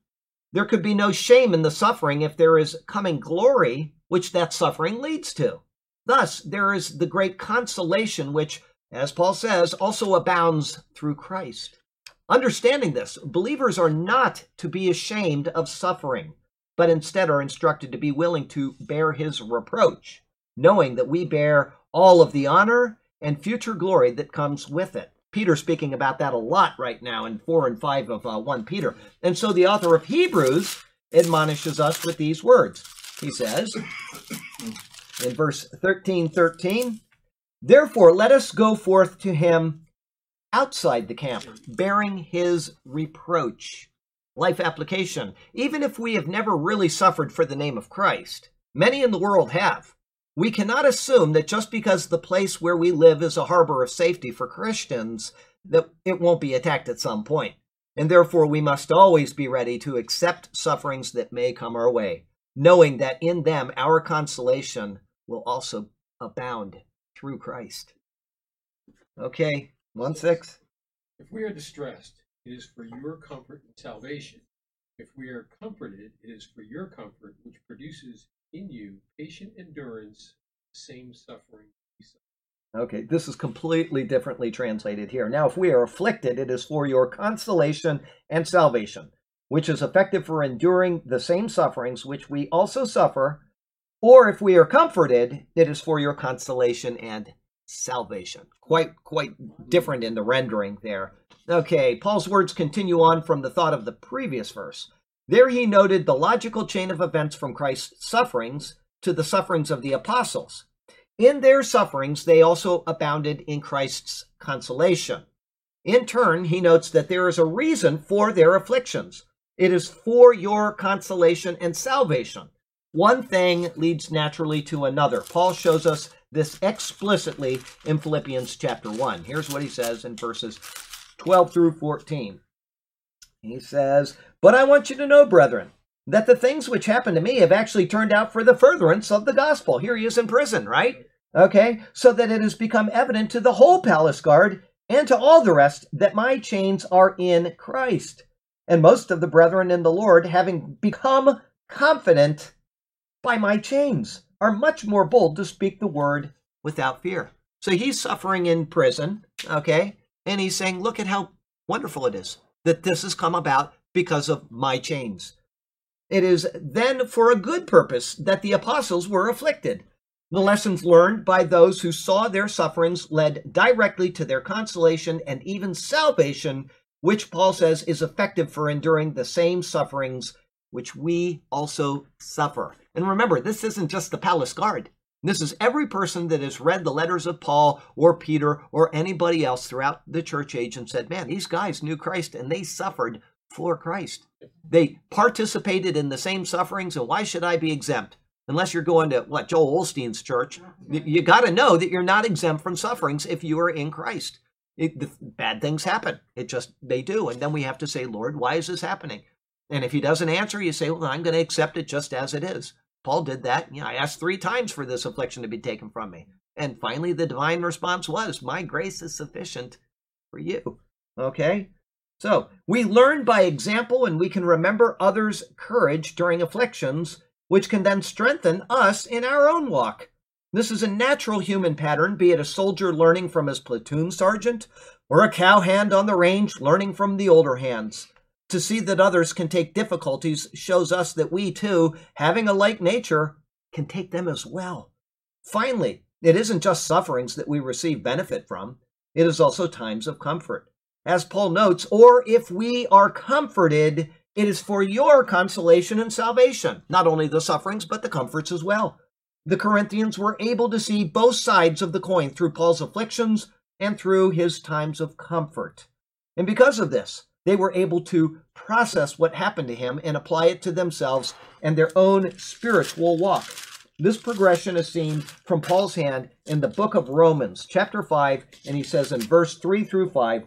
There could be no shame in the suffering if there is coming glory, which that suffering leads to. Thus, there is the great consolation which, as Paul says, also abounds through Christ. Understanding this, believers are not to be ashamed of suffering, but instead are instructed to be willing to bear his reproach, knowing that we bear all of the honor and future glory that comes with it. Peter speaking about that a lot right now in 4 and 5 of uh, 1 Peter. And so the author of Hebrews admonishes us with these words. He says in verse 13 13, Therefore let us go forth to him outside the camp, bearing his reproach. Life application. Even if we have never really suffered for the name of Christ, many in the world have. We cannot assume that just because the place where we live is a harbor of safety for Christians, that it won't be attacked at some point. And therefore, we must always be ready to accept sufferings that may come our way, knowing that in them our consolation will also abound through Christ. Okay, one six. If we are distressed, it is for your comfort and salvation. If we are comforted, it is for your comfort, which produces in you patient endurance, the same suffering. Okay, this is completely differently translated here. Now, if we are afflicted, it is for your consolation and salvation, which is effective for enduring the same sufferings which we also suffer. Or if we are comforted, it is for your consolation and salvation. Quite quite different in the rendering there. Okay, Paul's words continue on from the thought of the previous verse. There he noted the logical chain of events from Christ's sufferings to the sufferings of the apostles. In their sufferings, they also abounded in Christ's consolation. In turn, he notes that there is a reason for their afflictions. It is for your consolation and salvation. One thing leads naturally to another. Paul shows us this explicitly in Philippians chapter 1. Here's what he says in verses 12 through 14. He says, But I want you to know, brethren, that the things which happened to me have actually turned out for the furtherance of the gospel. Here he is in prison, right? Okay, so that it has become evident to the whole palace guard and to all the rest that my chains are in Christ. And most of the brethren in the Lord, having become confident by my chains, are much more bold to speak the word without fear. So he's suffering in prison, okay? And he's saying, Look at how wonderful it is that this has come about because of my chains. It is then for a good purpose that the apostles were afflicted. The lessons learned by those who saw their sufferings led directly to their consolation and even salvation, which Paul says is effective for enduring the same sufferings which we also suffer. And remember, this isn't just the palace guard. This is every person that has read the letters of Paul or Peter or anybody else throughout the church age and said, man, these guys knew Christ and they suffered for Christ. They participated in the same sufferings, and why should I be exempt? Unless you're going to what Joel Osteen's church, you got to know that you're not exempt from sufferings if you are in Christ. It, the, bad things happen. It just they do, and then we have to say, Lord, why is this happening? And if He doesn't answer, you say, Well, I'm going to accept it just as it is. Paul did that. You know, I asked three times for this affliction to be taken from me. And finally, the divine response was, My grace is sufficient for you. Okay? So we learn by example and we can remember others' courage during afflictions, which can then strengthen us in our own walk. This is a natural human pattern, be it a soldier learning from his platoon sergeant or a cowhand on the range learning from the older hands. To see that others can take difficulties shows us that we too, having a like nature, can take them as well. Finally, it isn't just sufferings that we receive benefit from, it is also times of comfort. As Paul notes, or if we are comforted, it is for your consolation and salvation, not only the sufferings, but the comforts as well. The Corinthians were able to see both sides of the coin through Paul's afflictions and through his times of comfort. And because of this, they were able to process what happened to him and apply it to themselves and their own spiritual walk. This progression is seen from Paul's hand in the book of Romans, chapter 5, and he says in verse 3 through 5,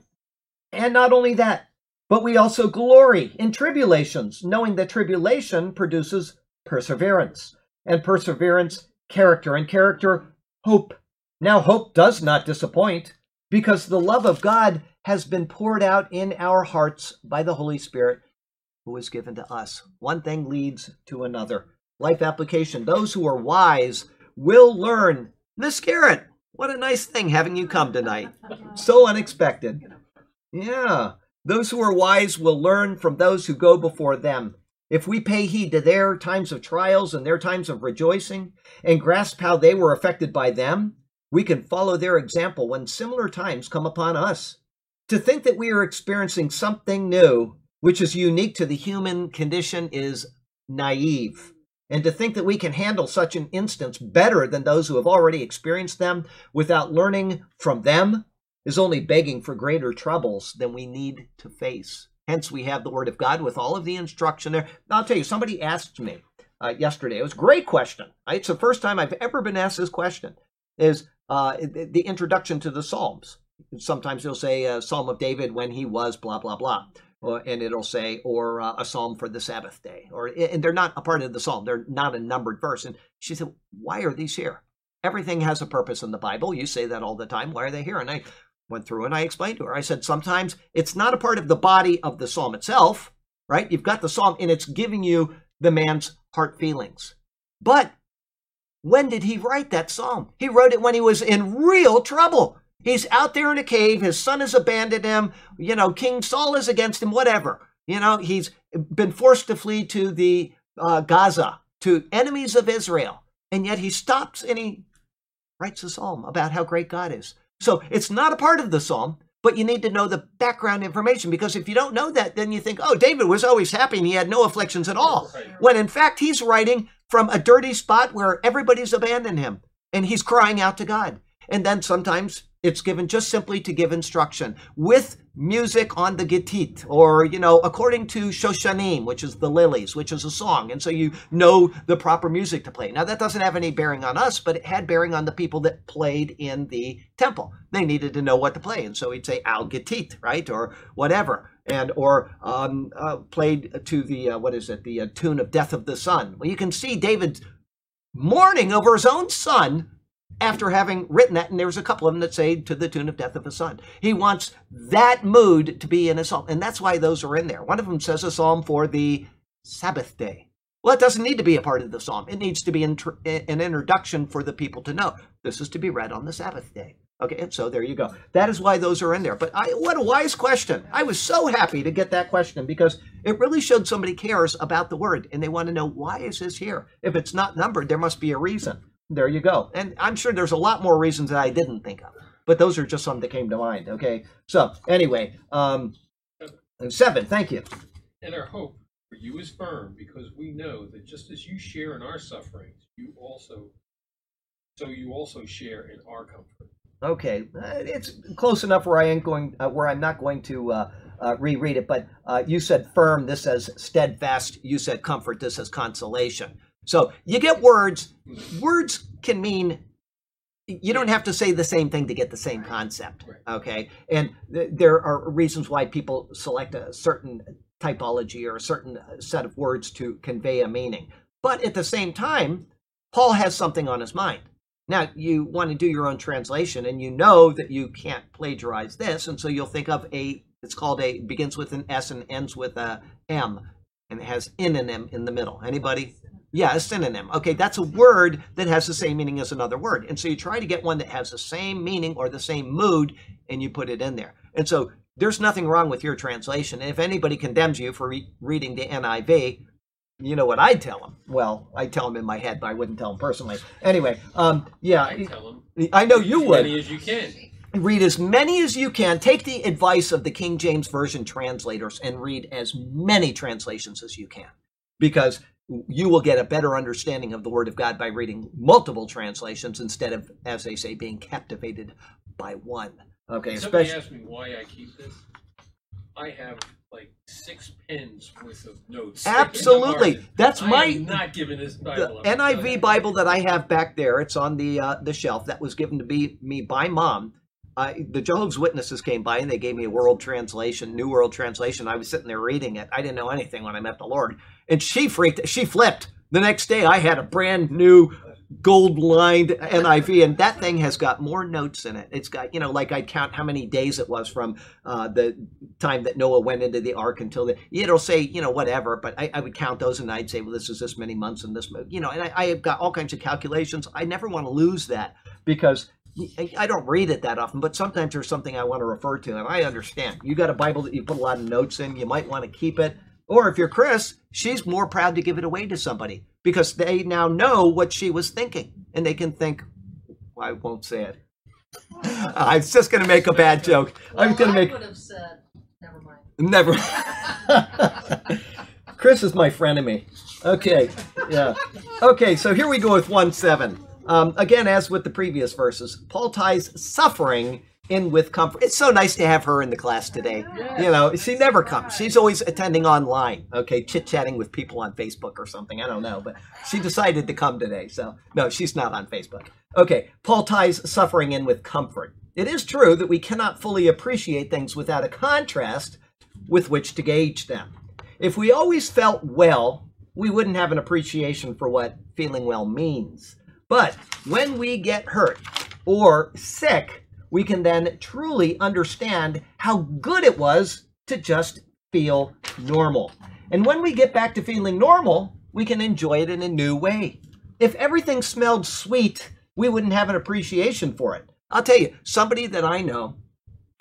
and not only that, but we also glory in tribulations, knowing that tribulation produces perseverance, and perseverance, character, and character, hope. Now, hope does not disappoint, because the love of God has been poured out in our hearts by the Holy Spirit who is given to us. One thing leads to another. Life application. Those who are wise will learn. Miss Garrett, what a nice thing having you come tonight. So unexpected. Yeah. Those who are wise will learn from those who go before them. If we pay heed to their times of trials and their times of rejoicing and grasp how they were affected by them, we can follow their example when similar times come upon us. To think that we are experiencing something new, which is unique to the human condition, is naive. And to think that we can handle such an instance better than those who have already experienced them without learning from them is only begging for greater troubles than we need to face. Hence, we have the Word of God with all of the instruction there. I'll tell you, somebody asked me uh, yesterday. It was a great question. It's the first time I've ever been asked this question. Is uh, the introduction to the Psalms? sometimes it'll say a psalm of David when he was blah blah blah, or, and it'll say or uh, a psalm for the Sabbath day, or and they're not a part of the psalm. They're not a numbered verse. And she said, "Why are these here? Everything has a purpose in the Bible. You say that all the time. Why are they here?" And I went through and I explained to her. I said, "Sometimes it's not a part of the body of the psalm itself, right? You've got the psalm, and it's giving you the man's heart feelings, but." When did he write that psalm? He wrote it when he was in real trouble. He's out there in a cave. His son has abandoned him. You know, King Saul is against him, whatever. You know, he's been forced to flee to the uh, Gaza, to enemies of Israel. And yet he stops and he writes a psalm about how great God is. So it's not a part of the psalm, but you need to know the background information because if you don't know that, then you think, oh, David was always happy and he had no afflictions at all. When in fact, he's writing from a dirty spot where everybody's abandoned him and he's crying out to God. And then sometimes it's given just simply to give instruction with music on the gittit, or, you know, according to Shoshanim, which is the lilies, which is a song. And so you know the proper music to play. Now, that doesn't have any bearing on us, but it had bearing on the people that played in the temple. They needed to know what to play. And so he'd say al gittit, right? Or whatever. And, or um, uh, played to the, uh, what is it, the uh, tune of Death of the Son. Well, you can see David mourning over his own son after having written that, and there's a couple of them that say to the tune of Death of a Son. He wants that mood to be in a psalm, and that's why those are in there. One of them says a psalm for the Sabbath day, Well, it doesn't need to be a part of the psalm. It needs to be an introduction for the people to know this is to be read on the Sabbath day. Okay, and so there you go. That is why those are in there. But I, what a wise question. I was so happy to get that question because it really showed somebody cares about the word and they want to know why is this here? If it's not numbered, there must be a reason. There you go. And I'm sure there's a lot more reasons that I didn't think of, but those are just some that came to mind. Okay, so anyway, um, seven. Thank you. And our hope for you is firm because we know that just as you share in our sufferings, you also so you also share in our comfort. Okay, uh, it's close enough where I ain't going, uh, where I'm not going to uh, uh reread it. But uh, you said firm. This says steadfast. You said comfort. This says consolation. So you get words. Words can mean. You don't have to say the same thing to get the same concept. Okay, and th- there are reasons why people select a certain typology or a certain uh, set of words to convey a meaning. But at the same time, Paul has something on his mind. Now, you want to do your own translation and you know that you can't plagiarize this. And so you'll think of a, it's called a, begins with an S and ends with a M and it has M in the middle. Anybody? Yeah, a synonym. Okay, that's a word that has the same meaning as another word. And so you try to get one that has the same meaning or the same mood and you put it in there. And so there's nothing wrong with your translation. And if anybody condemns you for re- reading the NIV, you know what I'd tell them? Well, I tell them in my head, but I wouldn't tell them personally. Anyway, um, yeah, I tell them. I know you as would. Many as you can. Read as many as you can. Take the advice of the King James Version translators and read as many translations as you can, because you will get a better understanding of the Word of God by reading multiple translations instead of, as they say, being captivated by one. Okay, Somebody especially. asked me why I keep this. I have like six pens worth of notes. Absolutely, that's I my not giving this Bible. The NIV Bible that I have back there. It's on the uh, the shelf that was given to me me by mom. I, the Jehovah's Witnesses came by and they gave me a world translation, New World Translation. I was sitting there reading it. I didn't know anything when I met the Lord, and she freaked. She flipped. The next day, I had a brand new gold lined NIV, and that thing has got more notes in it. It's got, you know, like I'd count how many days it was from uh, the time that Noah went into the ark until the, it'll say, you know, whatever, but I, I would count those and I'd say, well, this is this many months and this, you know, and I, I have got all kinds of calculations. I never want to lose that because I don't read it that often, but sometimes there's something I want to refer to, and I understand. You got a Bible that you put a lot of notes in, you might want to keep it. Or if you're Chris, she's more proud to give it away to somebody because they now know what she was thinking and they can think, well, I won't say it. I was just going to make a bad joke. Well, I was going to make. would have said, never mind. Never. Chris is my frenemy. Okay, yeah. Okay, so here we go with 1 7. Um, again, as with the previous verses, Paul ties suffering in with comfort. It's so nice to have her in the class today. Yes. You know, she never comes. She's always attending online, okay, chit chatting with people on Facebook or something. I don't know, but she decided to come today. So, no, she's not on Facebook. Okay, Paul ties suffering in with comfort. It is true that we cannot fully appreciate things without a contrast with which to gauge them. If we always felt well, we wouldn't have an appreciation for what feeling well means. But when we get hurt or sick, we can then truly understand how good it was to just feel normal. And when we get back to feeling normal, we can enjoy it in a new way. If everything smelled sweet, we wouldn't have an appreciation for it. I'll tell you, somebody that I know,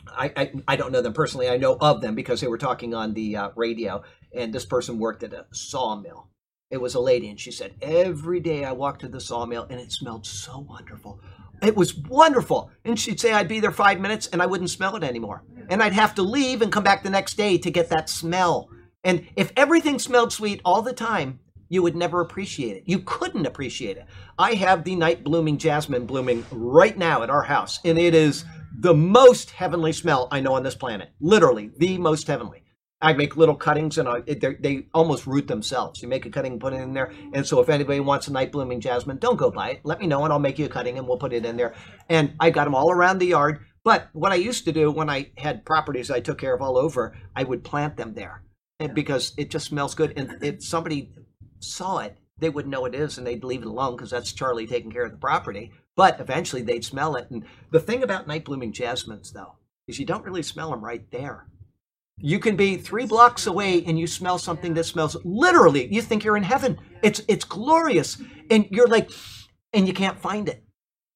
I, I, I don't know them personally, I know of them because they were talking on the uh, radio, and this person worked at a sawmill. It was a lady, and she said, Every day I walked to the sawmill, and it smelled so wonderful. It was wonderful. And she'd say I'd be there five minutes and I wouldn't smell it anymore. And I'd have to leave and come back the next day to get that smell. And if everything smelled sweet all the time, you would never appreciate it. You couldn't appreciate it. I have the night blooming jasmine blooming right now at our house, and it is the most heavenly smell I know on this planet. Literally, the most heavenly. I make little cuttings and I, they almost root themselves. You make a cutting, put it in there. And so if anybody wants a night blooming jasmine, don't go buy it. Let me know and I'll make you a cutting and we'll put it in there. And I got them all around the yard. But what I used to do when I had properties I took care of all over, I would plant them there and because it just smells good. And if somebody saw it, they wouldn't know it is and they'd leave it alone because that's Charlie taking care of the property. But eventually they'd smell it. And the thing about night blooming jasmines, though, is you don't really smell them right there You can be three blocks away and you smell something that smells literally. You think you're in heaven. It's it's glorious, and you're like, and you can't find it.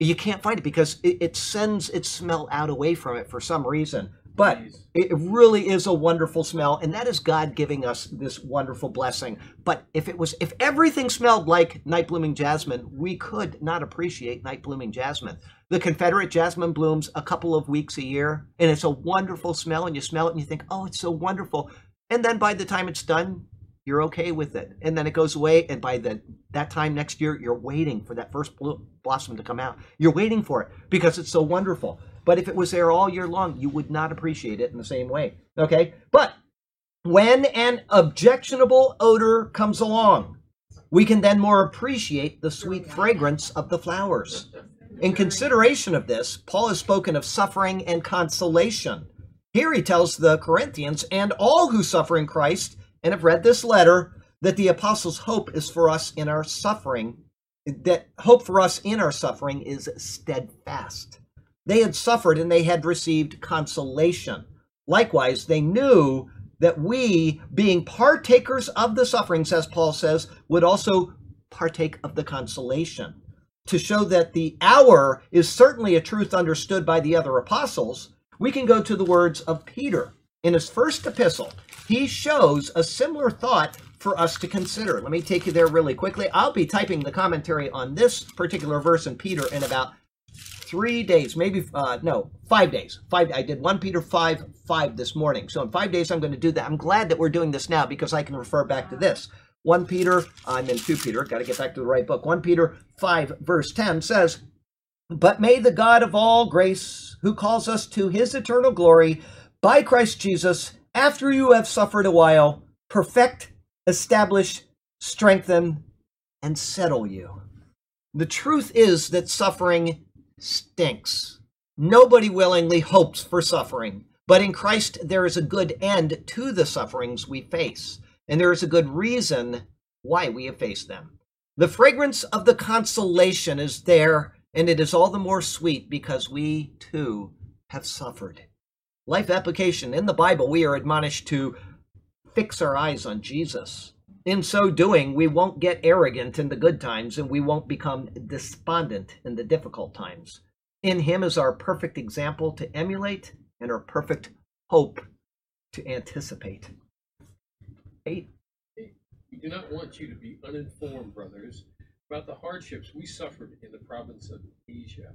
You can't find it because it, it sends its smell out away from it for some reason. But it really is a wonderful smell, and that is God giving us this wonderful blessing. But if it was, if everything smelled like night blooming jasmine, we could not appreciate night blooming jasmine. The Confederate jasmine blooms a couple of weeks a year, and it's a wonderful smell, and you smell it and you think, oh, it's so wonderful. And then by the time it's done, you're okay with it. And then it goes away, and by the that time next year, you're waiting for that first blossom to come out. You're waiting for it because it's so wonderful. But if it was there all year long, you would not appreciate it in the same way. Okay? But when an objectionable odor comes along, we can then more appreciate the sweet fragrance of the flowers. In consideration of this, Paul has spoken of suffering and consolation. Here he tells the Corinthians and all who suffer in Christ and have read this letter that the apostles' hope is for us in our suffering, that hope for us in our suffering is steadfast. They had suffered and they had received consolation. Likewise, they knew that we, being partakers of the sufferings, as Paul says, would also partake of the consolation. To show that the hour is certainly a truth understood by the other apostles, we can go to the words of Peter. In his first epistle, he shows a similar thought for us to consider. Let me take you there really quickly. I'll be typing the commentary on this particular verse in Peter in about three days, maybe uh, no, five days. Five. I did one Peter five five this morning. So in five days, I'm going to do that. I'm glad that we're doing this now because I can refer back to this. One Peter, I'm in two Peter. Got to get back to the right book. One Peter five verse ten says, "But may the God of all grace, who calls us to His eternal glory by Christ Jesus, after you have suffered a while, perfect, establish, strengthen, and settle you." The truth is that suffering stinks. Nobody willingly hopes for suffering, but in Christ there is a good end to the sufferings we face, and there is a good reason why we have faced them. The fragrance of the consolation is there, and it is all the more sweet because we too have suffered. Life application in the Bible, we are admonished to fix our eyes on Jesus. In so doing, we won't get arrogant in the good times and we won't become despondent in the difficult times. In Him is our perfect example to emulate and our perfect hope to anticipate. Eight. We do not want you to be uninformed, brothers, about the hardships we suffered in the province of Asia.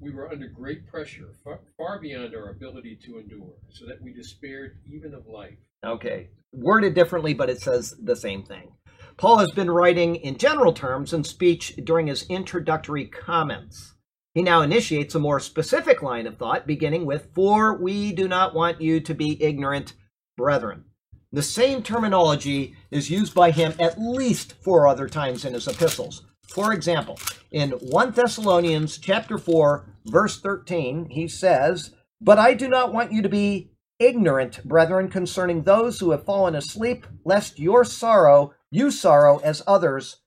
We were under great pressure, far, beyond our ability to endure, so that we despaired even of life. Okay. Worded differently, but it says the same thing. Paul has been writing in general terms in speech during his introductory comments. He now initiates a more specific line of thought, beginning with, For we do not want you to be ignorant, brethren. The same terminology is used by him at least four other times in his epistles. For example, in 1 Thessalonians chapter 4, verse 13, he says, But I do not want you to be ignorant, brethren, concerning those who have fallen asleep, lest your sorrow, you sorrow as others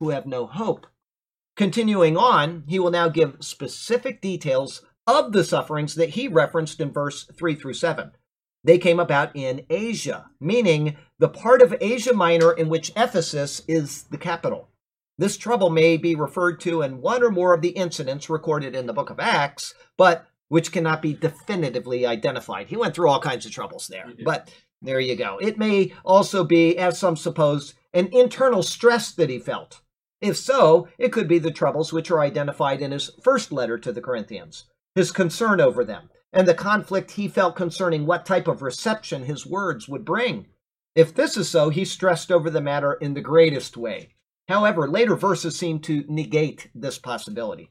who have no hope. Continuing on, he will now give specific details of the sufferings that he referenced in verse 3 through 7. They came about in Asia, meaning the part of Asia Minor in which Ephesus is the capital. This trouble may be referred to in one or more of the incidents recorded in the book of Acts, but which cannot be definitively identified. He went through all kinds of troubles there, but there you go. It may also be, as some suppose, an internal stress that he felt. If so, it could be the troubles which are identified in his first letter to the Corinthians, his concern over them, and the conflict he felt concerning what type of reception his words would bring. If this is so, he stressed over the matter in the greatest way. However, later verses seem to negate this possibility.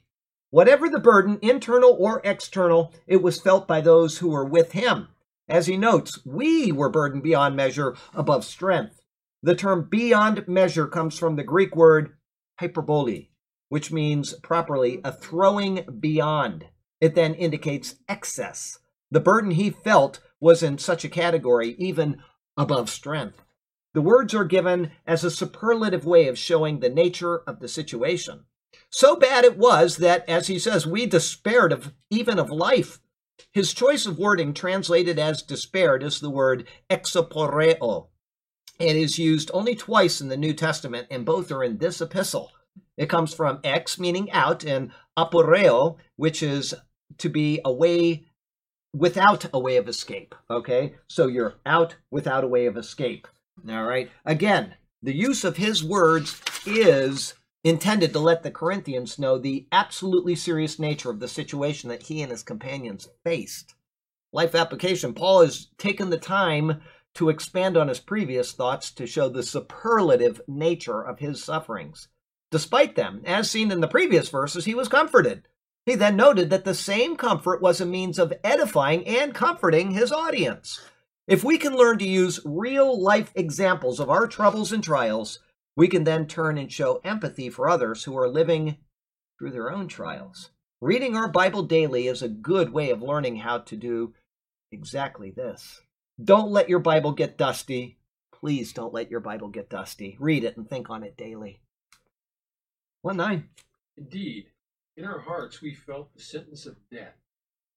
Whatever the burden, internal or external, it was felt by those who were with him. As he notes, we were burdened beyond measure above strength. The term beyond measure comes from the Greek word hyperbole, which means properly a throwing beyond. It then indicates excess. The burden he felt was in such a category, even above strength. The words are given as a superlative way of showing the nature of the situation. So bad it was that, as he says, we despaired of even of life. His choice of wording translated as despaired is the word exaporeo. It is used only twice in the New Testament, and both are in this epistle. It comes from ex, meaning out, and aporeo, which is to be a way without a way of escape. Okay? So you're out without a way of escape. All right? Again, the use of his words is intended to let the Corinthians know the absolutely serious nature of the situation that he and his companions faced. Life application Paul has taken the time to expand on his previous thoughts to show the superlative nature of his sufferings. Despite them, as seen in the previous verses, he was comforted. He then noted that the same comfort was a means of edifying and comforting his audience. If we can learn to use real life examples of our troubles and trials, we can then turn and show empathy for others who are living through their own trials. Reading our Bible daily is a good way of learning how to do exactly this. Don't let your Bible get dusty. Please don't let your Bible get dusty. Read it and think on it daily. 1 9. Indeed, in our hearts we felt the sentence of death.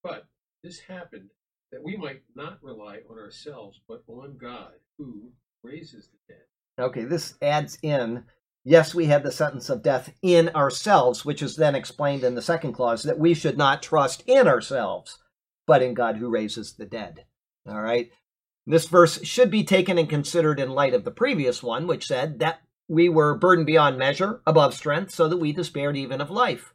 But this happened that we might not rely on ourselves, but on God, who raises the dead. Okay, this adds in yes, we had the sentence of death in ourselves, which is then explained in the second clause that we should not trust in ourselves, but in God who raises the dead. All right. This verse should be taken and considered in light of the previous one, which said that we were burdened beyond measure, above strength, so that we despaired even of life.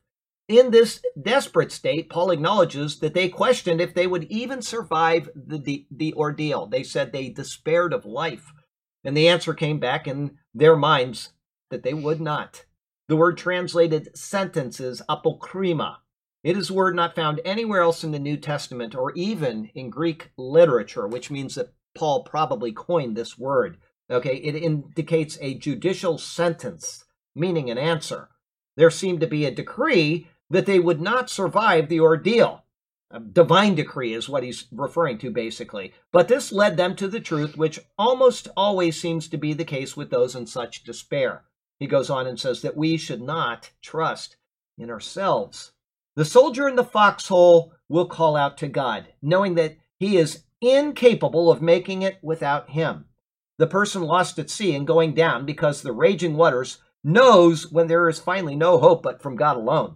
In this desperate state, Paul acknowledges that they questioned if they would even survive the, the, the ordeal. They said they despaired of life. And the answer came back in their minds that they would not. The word translated sentence is apokrima. It is a word not found anywhere else in the New Testament or even in Greek literature, which means that Paul probably coined this word. Okay, it indicates a judicial sentence, meaning an answer. There seemed to be a decree that they would not survive the ordeal. Divine decree is what he's referring to, basically. But this led them to the truth, which almost always seems to be the case with those in such despair. He goes on and says that we should not trust in ourselves. The soldier in the foxhole will call out to God, knowing that he is incapable of making it without him. The person lost at sea and going down because the raging waters knows when there is finally no hope but from God alone.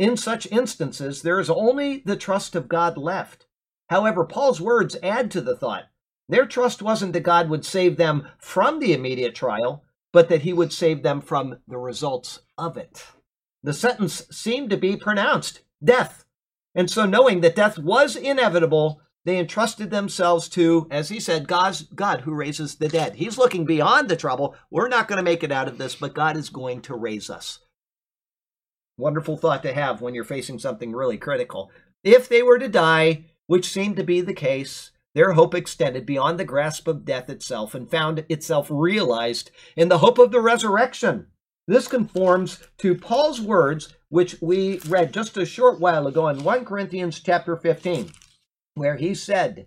In such instances, there is only the trust of God left. However, Paul's words add to the thought. Their trust wasn't that God would save them from the immediate trial, but that he would save them from the results of it. The sentence seemed to be pronounced death. And so, knowing that death was inevitable, they entrusted themselves to, as he said, God's God who raises the dead. He's looking beyond the trouble. We're not going to make it out of this, but God is going to raise us. Wonderful thought to have when you're facing something really critical. If they were to die, which seemed to be the case, their hope extended beyond the grasp of death itself and found itself realized in the hope of the resurrection. This conforms to Paul's words, which we read just a short while ago in 1 Corinthians chapter 15, where he said,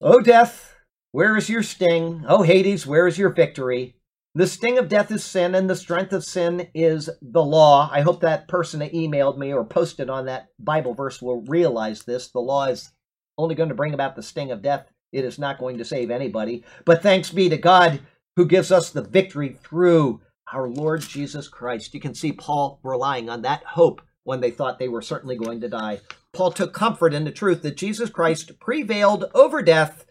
O death, where is your sting? O Hades, where is your victory? The sting of death is sin, and the strength of sin is the law. I hope that person that emailed me or posted on that Bible verse will realize this. The law is only going to bring about the sting of death, it is not going to save anybody. But thanks be to God who gives us the victory through our Lord Jesus Christ. You can see Paul relying on that hope when they thought they were certainly going to die. Paul took comfort in the truth that Jesus Christ prevailed over death,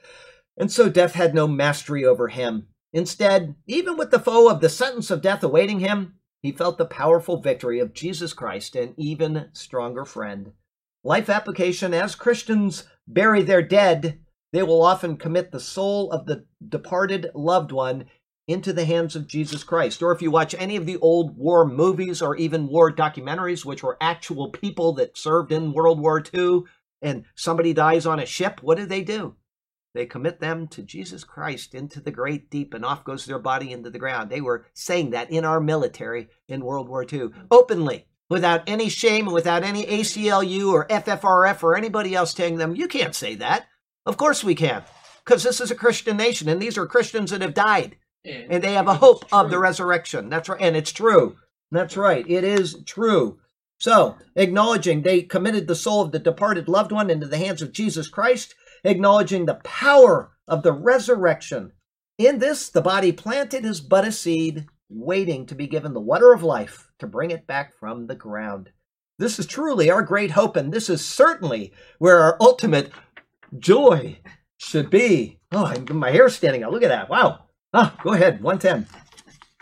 and so death had no mastery over him. Instead, even with the foe of the sentence of death awaiting him, he felt the powerful victory of Jesus Christ, an even stronger friend. Life application as Christians bury their dead, they will often commit the soul of the departed loved one into the hands of Jesus Christ. Or if you watch any of the old war movies or even war documentaries, which were actual people that served in World War II, and somebody dies on a ship, what do they do? They commit them to Jesus Christ into the great deep, and off goes their body into the ground. They were saying that in our military in World War II mm. openly, without any shame, without any ACLU or FFRF or anybody else telling them, you can't say that. Of course we can, because this is a Christian nation, and these are Christians that have died, And, and they have a hope of the resurrection. That's right, and it's true. That's right, it is true. So, acknowledging they committed the soul of the departed loved one into the hands of Jesus Christ, acknowledging the power of the resurrection. In this, the body planted is but a seed, waiting to be given the water of life to bring it back from the ground. This is truly our great hope, and this is certainly where our ultimate joy should be. Oh, I- my hair's standing up. Look at that. Wow. Ah, go ahead. 110.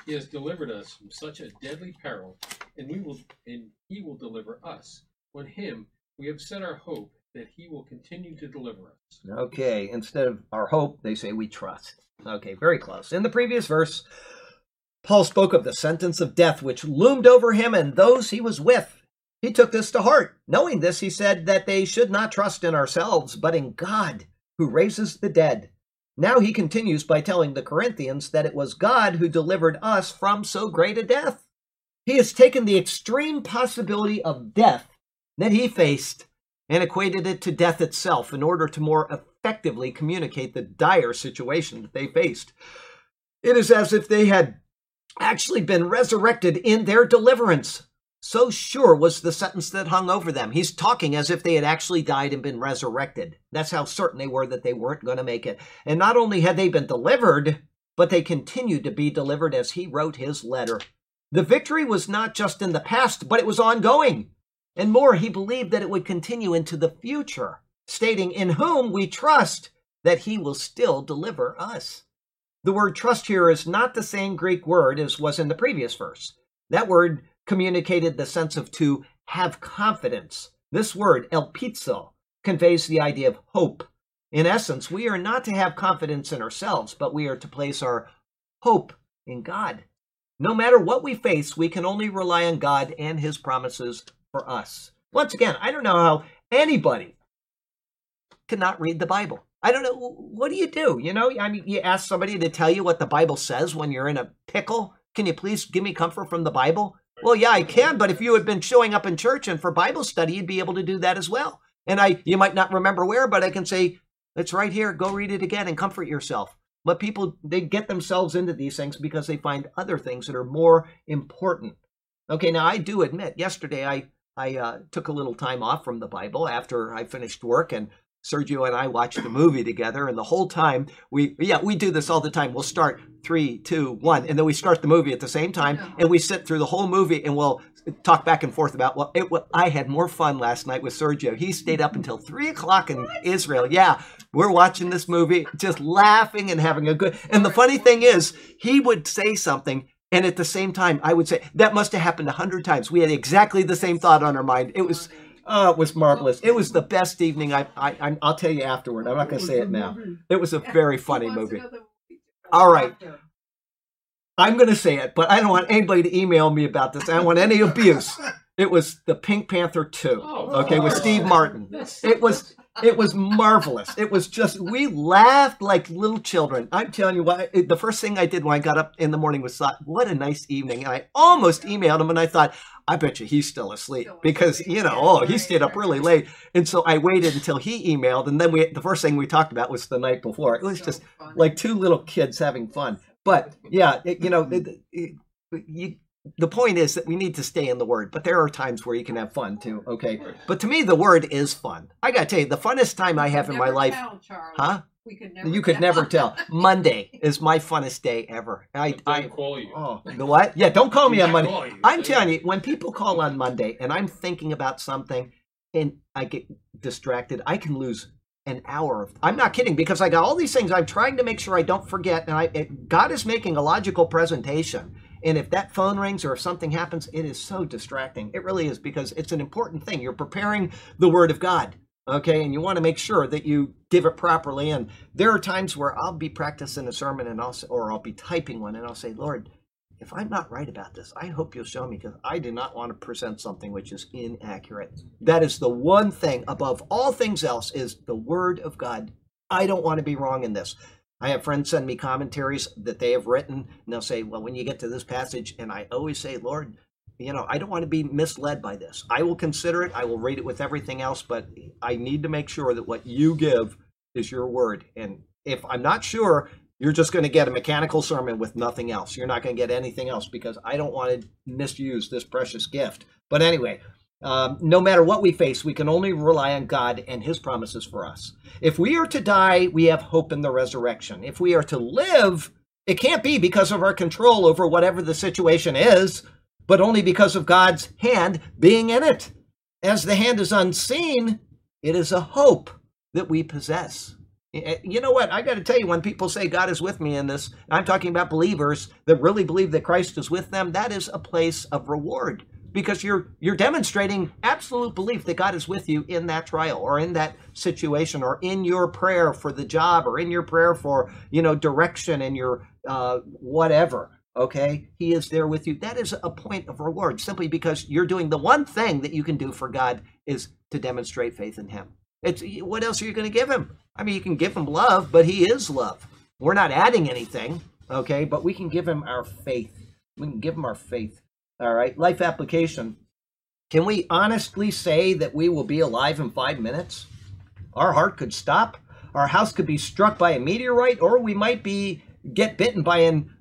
He has delivered us from such a deadly peril, and we will and he will deliver us. On him we have set our hope that he will continue to deliver us. Okay, instead of our hope, they say we trust. Okay, very close. In the previous verse, Paul spoke of the sentence of death which loomed over him and those he was with. He took this to heart. Knowing this, he said that they should not trust in ourselves, but in God, who raises the dead. Now he continues by telling the Corinthians that it was God who delivered us from so great a death. He has taken the extreme possibility of death that he faced and equated it to death itself in order to more effectively communicate the dire situation that they faced. It is as if they had actually been resurrected in their deliverance. So sure was the sentence that hung over them. He's talking as if they had actually died and been resurrected. That's how certain they were that they weren't going to make it. And not only had they been delivered, but they continued to be delivered as he wrote his letter. The victory was not just in the past, but it was ongoing. And more, he believed that it would continue into the future, stating, In whom we trust that he will still deliver us. The word trust here is not the same Greek word as was in the previous verse. That word communicated the sense of to have confidence. This word, elpizo, conveys the idea of hope. In essence, we are not to have confidence in ourselves, but we are to place our hope in God. No matter what we face, we can only rely on God and his promises for us. Once again, I don't know how anybody cannot read the Bible. I don't know. What do you do? You know, I mean, you ask somebody to tell you what the Bible says when you're in a pickle. Can you please give me comfort from the Bible? Well, yeah, I can, but if you had been showing up in church and for Bible study, you'd be able to do that as well. And I, you might not remember where, but I can say, it's right here. Go read it again and comfort yourself. But people, they get themselves into these things because they find other things that are more important. Okay, now I do admit, yesterday I, I uh, took a little time off from the Bible after I finished work and Sergio and I watched the movie together, and the whole time we, yeah, we do this all the time. We'll start three, two, one, and then we start the movie at the same time, and we sit through the whole movie, and we'll talk back and forth about. Well, it, well, I had more fun last night with Sergio. He stayed up until three o'clock in Israel. Yeah, we're watching this movie, just laughing and having a good. And the funny thing is, he would say something. And at the same time, I would say that must have happened a hundred times. We had exactly the same thought on our mind. It was, Oh, it was marvelous. It was the best evening. I, I, I'll tell you afterward. I'm not going to say it now. It was a very funny movie. All right. I'm going to say it, but I don't want anybody to email me about this. I don't want any abuse. It was the Pink Panther 2. Oh, Okay, with Steve. Martin. It was it was marvelous. It was just we laughed like little children. I'm telling you what. The first thing I did when I got up in the morning was thought, "What a nice evening!" And I almost emailed him, and I thought, "I bet you he's still asleep because you know, oh, he stayed up really late." And so I waited until he emailed, and then we the first thing we talked about was the night before. It was just like two little kids having fun. But yeah, it, you know, it, it, you, the point is that we need to stay in the word. But there are times where you can have fun too. Okay, but to me, the word is fun. I gotta tell you, the funnest time I have in my life, huh? We could never You could tell. never tell. Monday is my funnest day ever. I, Don't I, call you. oh, the what? Yeah, don't call me on Monday. you. I'm telling you, when people call on Monday and I'm thinking about something and I get distracted, I can lose an hour. Of, I'm not kidding because I got all these things. I'm trying to make sure I don't forget. And I, it, God is making a logical presentation. And if that phone rings or if something happens, it is so distracting. It really is because it's an important thing. You're preparing the Word of God. Okay, and you want to make sure that you give it properly. And there are times where I'll be practicing a sermon and I'll or I'll be typing one and I'll say, Lord, if I'm not right about this, I hope you'll show me because I do not want to present something which is inaccurate. That is the one thing above all things else is the word of God. I don't want to be wrong in this. I have friends send me commentaries that they have written, and they'll say, Well, when you get to this passage, and I always say, Lord, you know, I don't want to be misled by this. I will consider it, I will read it with everything else, but I need to make sure that what you give is your word. And if I'm not sure, you're just going to get a mechanical sermon with nothing else. You're not going to get anything else because I don't want to misuse this precious gift. But anyway, Um, no matter what we face, we can only rely on God and His promises for us. If we are to die, we have hope in the resurrection. If we are to live, it can't be because of our control over whatever the situation is, but only because of God's hand being in it. As the hand is unseen, it is a hope that we possess. You know what? I got to tell you, when people say God is with me in this, I'm talking about believers that really believe that Christ is with them, that is a place of reward because you're you're demonstrating absolute belief that God is with you in that trial or in that situation or in your prayer for the job or in your prayer for you know direction in your uh, whatever. Okay, He is there with you. That is a point of reward simply because you're doing the one thing that you can do for God is to demonstrate faith in Him. It's what else are you going to give Him? I mean, you can give Him love, but He is love. We're not adding anything, okay? But we can give Him our faith. We can give Him our faith. All right, life application. Can we honestly say that we will be alive in five minutes? Our heart could stop, our house could be struck by a meteorite, or we might be get bitten by an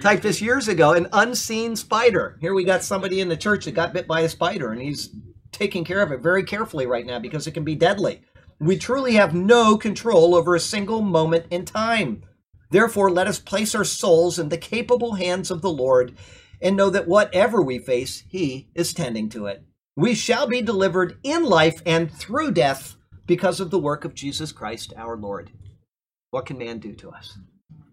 typed this years ago an unseen spider. Here we got somebody in the church that got bit by a spider, and he's taking care of it very carefully right now because it can be deadly. We truly have no control over a single moment in time. Therefore, let us place our souls in the capable hands of the Lord and know that whatever we face, He is tending to it. We shall be delivered in life and through death because of the work of Jesus Christ our Lord. What can man do to us?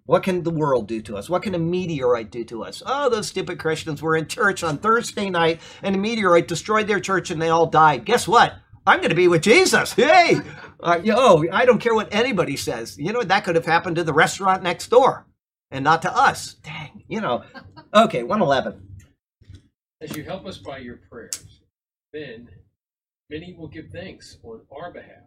What can the world do to us? What can a meteorite do to us? Oh, those stupid Christians were in church on Thursday night and a meteorite destroyed their church and they all died. Guess what? I'm going to be with Jesus. Hey, uh, yo, I don't care what anybody says. You know, that could have happened to the restaurant next door and not to us. Dang, you know. Okay, 111. As you help us by your prayers, then many will give thanks on our behalf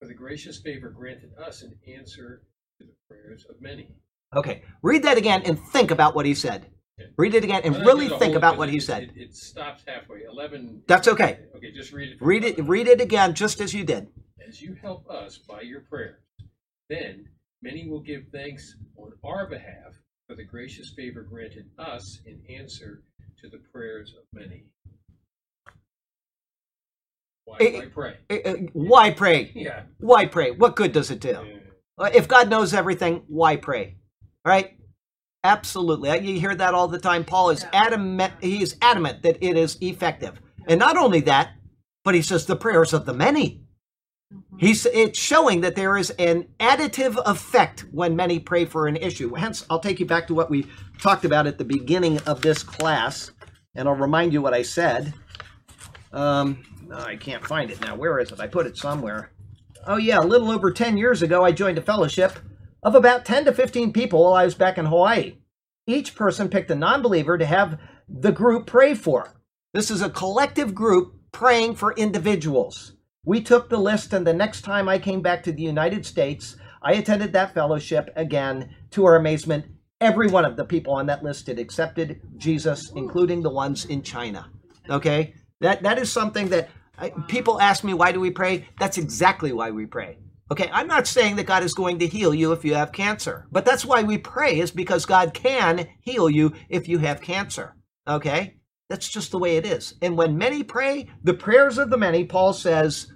for the gracious favor granted us in answer to the prayers of many. Okay, read that again and think about what he said. Okay. Read it again and really think about it, what he it- said. It, it stops halfway. 11. That's okay. Okay, just read it. Read it read it again just as you did. As you help us by your prayers, then many will give thanks on our behalf for the gracious favor granted us in answer to the prayers of many. Why, Eh, why pray? Uh, uh, Why pray? Yeah. Why pray? What good does it do? yeah. If God knows everything, why pray? All right? Absolutely. You hear that all the time. Paul is adamant he is adamant that it is effective. And not only that, but he says the prayers of the many. He's it's showing that there is an additive effect when many pray for an issue. Hence, I'll take you back to what we talked about at the beginning of this class, and I'll remind you what I said. Um, oh, I can't find it now. Where is it? I put it somewhere. Oh yeah, a little over 10 years ago, I joined a fellowship of about 10 to 15 people while I was back in Hawaii. Each person picked a non-believer to have the group pray for. This is a collective group praying for individuals. We took the list, and the next time I came back to the United States, I attended that fellowship again. To our amazement, every one of the people on that list had accepted Jesus, including the ones in China. Okay, that that is something that I, people ask me, why do we pray? That's exactly why we pray. Okay, I'm not saying that God is going to heal you if you have cancer, but that's why we pray is because God can heal you if you have cancer. Okay, that's just the way it is. And when many pray, the prayers of the many, Paul says,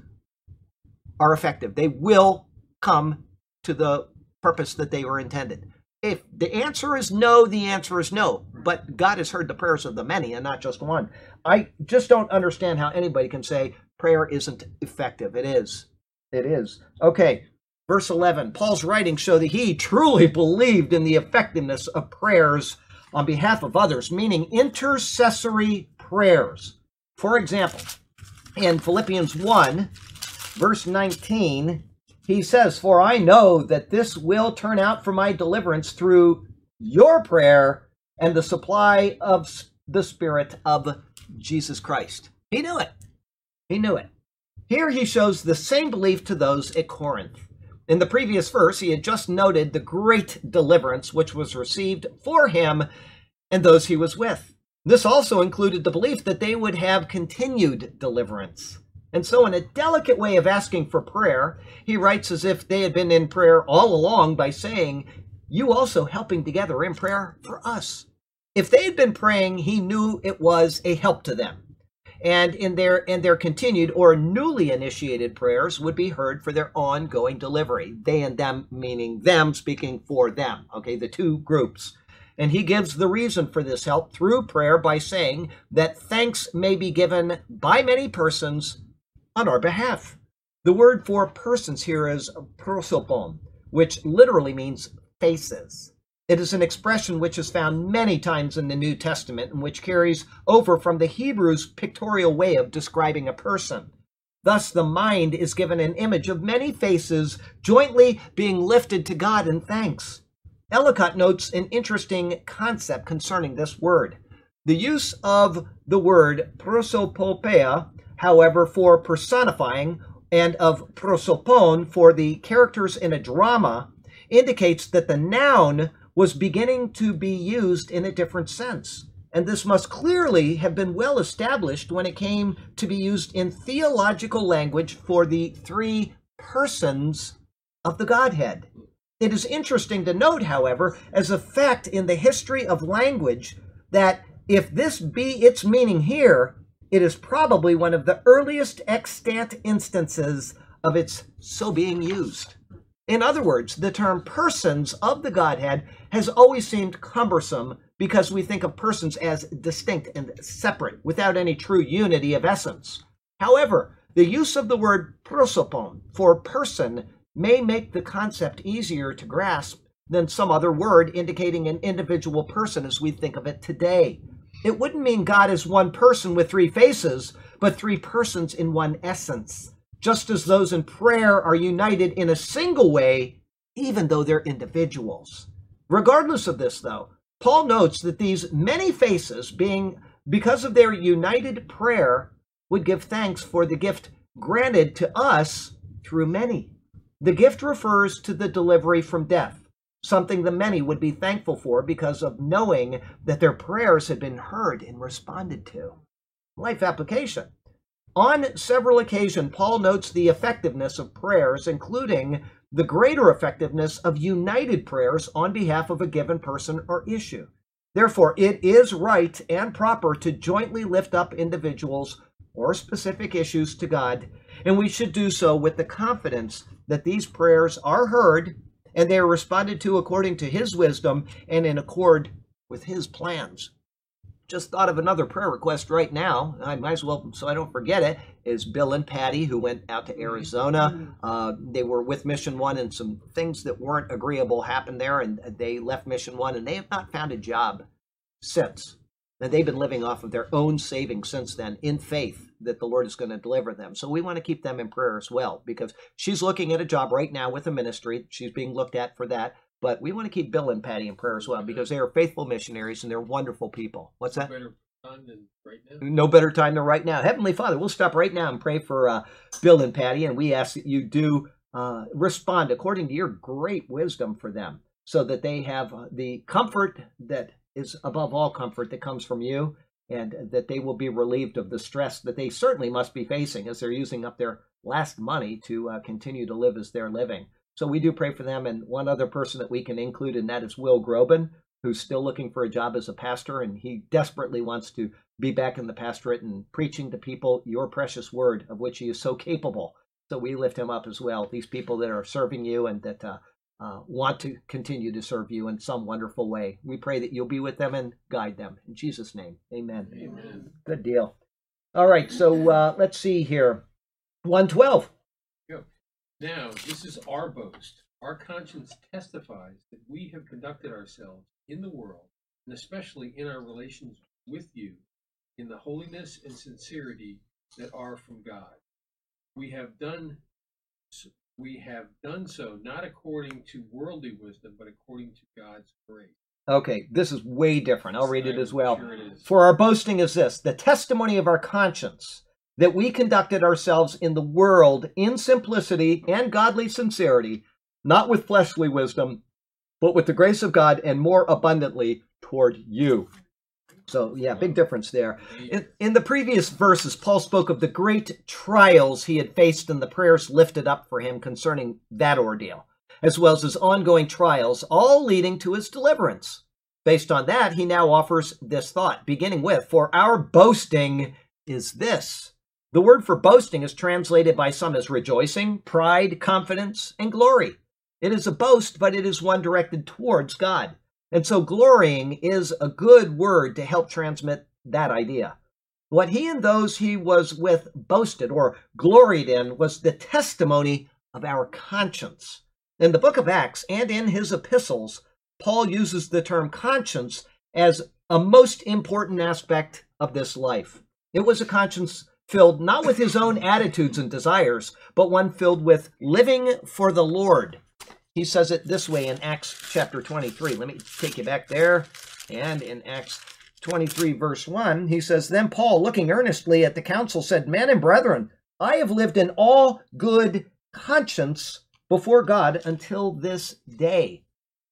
are effective. They will come to the purpose that they were intended. If the answer is no, the answer is no. But God has heard the prayers of the many and not just one. I just don't understand how anybody can say prayer isn't effective. It is. It is. Okay, verse 11. Paul's writings show that he truly believed in the effectiveness of prayers on behalf of others, meaning intercessory prayers. For example, in Philippians 1, verse 19, he says, For I know that this will turn out for my deliverance through your prayer and the supply of the Spirit of Jesus Christ. He knew it. He knew it. Here he shows the same belief to those at Corinth. In the previous verse, he had just noted the great deliverance which was received for him and those he was with. This also included the belief that they would have continued deliverance. And so, in a delicate way of asking for prayer, he writes as if they had been in prayer all along by saying, You also helping together in prayer for us. If they had been praying, he knew it was a help to them. and in their and their continued or newly initiated prayers would be heard for their ongoing delivery. They and them meaning them speaking for them. Okay, the two groups. And he gives the reason for this help through prayer by saying that thanks may be given by many persons on our behalf. The word for persons here is prosopon, which literally means faces. It is an expression which is found many times in the New Testament and which carries over from the Hebrew's pictorial way of describing a person. Thus, the mind is given an image of many faces jointly being lifted to God in thanks. Ellicott notes an interesting concept concerning this word. The use of the word prosopopea, however, for personifying, and of prosopon for the characters in a drama, indicates that the noun was beginning to be used in a different sense. And this must clearly have been well established when it came to be used in theological language for the three persons of the Godhead. It is interesting to note, however, as a fact in the history of language, that if this be its meaning here, it is probably one of the earliest extant instances of its so being used. In other words, the term persons of the Godhead has always seemed cumbersome because we think of persons as distinct and separate without any true unity of essence. However, the use of the word prosopon for person may make the concept easier to grasp than some other word indicating an individual person as we think of it today. It wouldn't mean God is one person with three faces, but three persons in one essence just as those in prayer are united in a single way, even though they're individuals. Regardless of this, though, Paul notes that these many faces, being because of their united prayer, would give thanks for the gift granted to us through many. The gift refers to the delivery from death, something the many would be thankful for because of knowing that their prayers had been heard and responded to. Life application. On several occasions, Paul notes the effectiveness of prayers, including the greater effectiveness of united prayers on behalf of a given person or issue. Therefore, it is right and proper to jointly lift up individuals or specific issues to God, and we should do so with the confidence that these prayers are heard and they are responded to according to His wisdom and in accord with His plans just thought of another prayer request right now. I might as well, so I don't forget it, is Bill and Patty, who went out to Arizona. Mm-hmm. Uh, they were with Mission One, and some things that weren't agreeable happened there, and they left Mission One, and they have not found a job since. And they've been living off of their own savings since then in faith that the Lord is going to deliver them. So we want to keep them in prayer as well because she's looking at a job right now with a ministry. She's being looked at for that. But we want to keep Bill and Patty in prayer as well because they are faithful missionaries and they're wonderful people. What's that? Time than right now. No better time than right now. Heavenly Father, we'll stop right now and pray for uh, Bill and Patty, and we ask that you do uh, respond according to your great wisdom for them, so that they have uh, the comfort that is above all comfort that comes from you, and that they will be relieved of the stress that they certainly must be facing as they're using up their last money to uh, continue to live as they're living. So we do pray for them. And one other person that we can include in that is Will Groban, who's still looking for a job as a pastor. And he desperately wants to be back in the pastorate and preaching to people your precious word, of which he is so capable. So we lift him up as well. These people that are serving you and that uh, uh, want to continue to serve you in some wonderful way. We pray that you'll be with them and guide them. In Jesus' name, amen. Amen. Good deal. All right, so uh, let's see here. 112. Now, this is our boast. Our conscience testifies that we have conducted ourselves in the world, and especially in our relations with you, in the holiness and sincerity that are from God. We have done we have done so not according to worldly wisdom, but according to God's grace. Okay, this is way different. I'll read it as well. Sure For our boasting is this the testimony of our conscience that we conducted ourselves in the world in simplicity and godly sincerity, not with fleshly wisdom, but with the grace of God and more abundantly toward you. So, yeah, big difference there. In, in, the previous verses, Paul spoke of the great trials he had faced and the prayers lifted up for him concerning that ordeal, as well as his ongoing trials, all leading to his deliverance. Based on that, he now offers this thought, beginning with, For our boasting is this. The word for boasting is translated by some as rejoicing, pride, confidence, and glory. It is a boast, but it is one directed towards God. And so glorying is a good word to help transmit that idea. What he and those he was with boasted or gloried in was the testimony of our conscience. In the book of Acts and in his epistles, Paul uses the term conscience as a most important aspect of this life. It was a conscience filled not with his own attitudes and desires, but one filled with living for the Lord. He says it this way in Acts chapter 23. Let me take you back there. And in Acts 23, verse 1, he says, Then Paul, looking earnestly at the council, said, Men and brethren, I have lived in all good conscience before God until this day.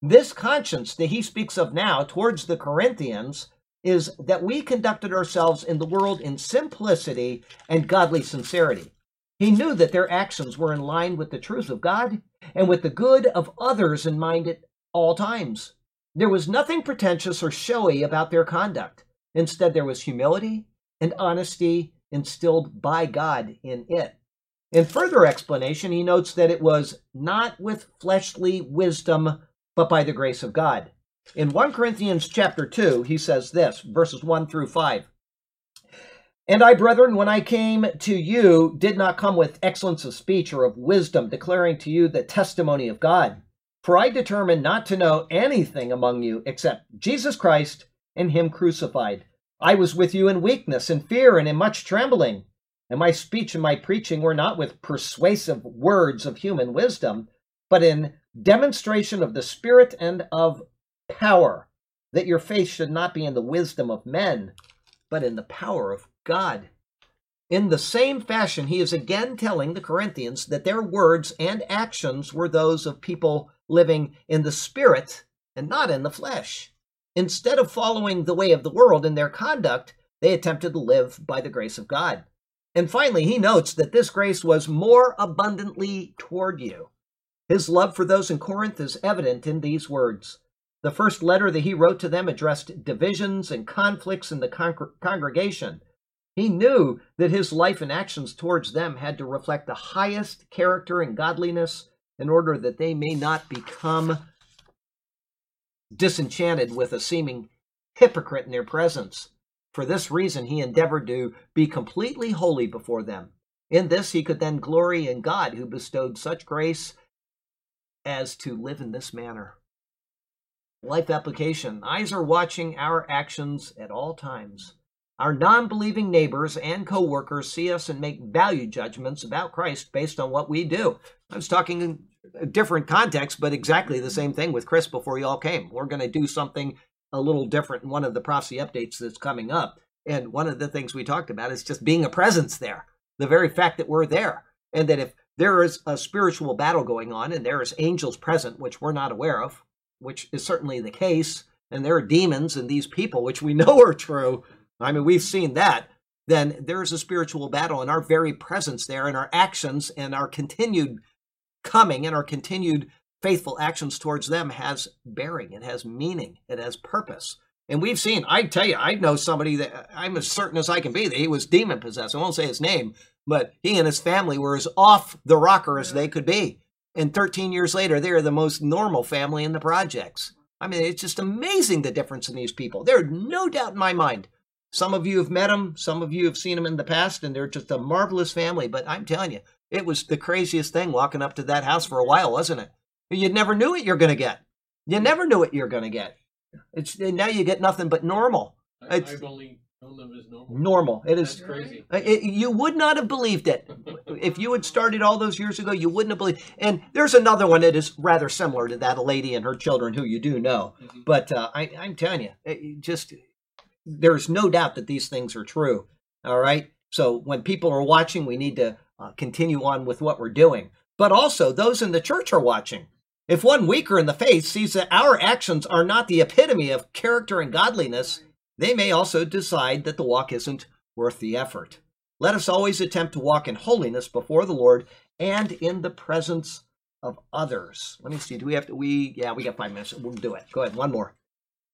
This conscience that he speaks of now towards the Corinthians is that we conducted ourselves in the world in simplicity and godly sincerity. He knew that their actions were in line with the truth of God and with the good of others in mind at all times. There was nothing pretentious or showy about their conduct. Instead, there was humility and honesty instilled by God in it. In further explanation, he notes that it was not with fleshly wisdom, but by the grace of God. In 1 Corinthians chapter 2, he says this, verses 1 through 5. And I, brethren, when I came to you, did not come with excellence of speech or of wisdom, declaring to you the testimony of God. For I determined not to know anything among you except Jesus Christ and Him crucified. I was with you in weakness, and fear, and in much trembling. And my speech and my preaching were not with persuasive words of human wisdom, but in demonstration of the Spirit and of power, that your faith should not be in the wisdom of men, but in the power of God. In the same fashion, he is again telling the Corinthians that their words and actions were those of people living in the Spirit and not in the flesh. Instead of following the way of the world in their conduct, they attempted to live by the grace of God. And finally, he notes that this grace was more abundantly toward you. His love for those in Corinth is evident in these words the first letter that he wrote to them addressed divisions and conflicts in the con- congregation. He knew that his life and actions towards them had to reflect the highest character and godliness in order that they may not become disenchanted with a seeming hypocrite in their presence. For this reason, he endeavored to be completely holy before them. In this, he could then glory in God who bestowed such grace as to live in this manner. Life application. Eyes are watching our actions at all times. Our non believing neighbors and co workers see us and make value judgments about Christ based on what we do. I was talking in a different context, but exactly the same thing with Chris before you all came. We're going to do something a little different in one of the prophecy updates that's coming up. And one of the things we talked about is just being a presence there. The very fact that we're there. And that if there is a spiritual battle going on and there is angels present, which we're not aware of, which is certainly the case, and there are demons and these people, which we know are true. I mean, we've seen that. Then there is a spiritual battle, and our very presence there, and our actions, and our continued coming, and our continued faithful actions towards them has bearing, it has meaning, it has purpose. And we've seen, I tell you, I know somebody that I'm as certain as I can be that he was demon possessed. I won't say his name, but he and his family were as off the rocker as they could be. And 13 years later, they are the most normal family in the projects. I mean, it's just amazing the difference in these people. There's no doubt in my mind. Some of you have met them, some of you have seen them in the past, and they're just a marvelous family. But I'm telling you, it was the craziest thing walking up to that house for a while, wasn't it? You never knew what you're going to get. You never knew what you're going to get. It's now you get nothing but normal. I, I've only known them as normal. Normal. It is That's crazy. it, you would not have believed it if you had started all those years ago. You wouldn't have believed. And there's another one that is rather similar to that, a lady and her children who you do know. Mhm. But uh, I, I'm telling you, it just there's no doubt that these things are true. All right. So when people are watching, we need to uh, continue on with what we're doing. But also, those in the church are watching. If one weaker in the faith sees that our actions are not the epitome of character and godliness, they may also decide that the walk isn't worth the effort. Let us always attempt to walk in holiness before the Lord and in the presence of others. Let me see. Do we have to? We yeah, we got five minutes. We'll do it. Go ahead. One more.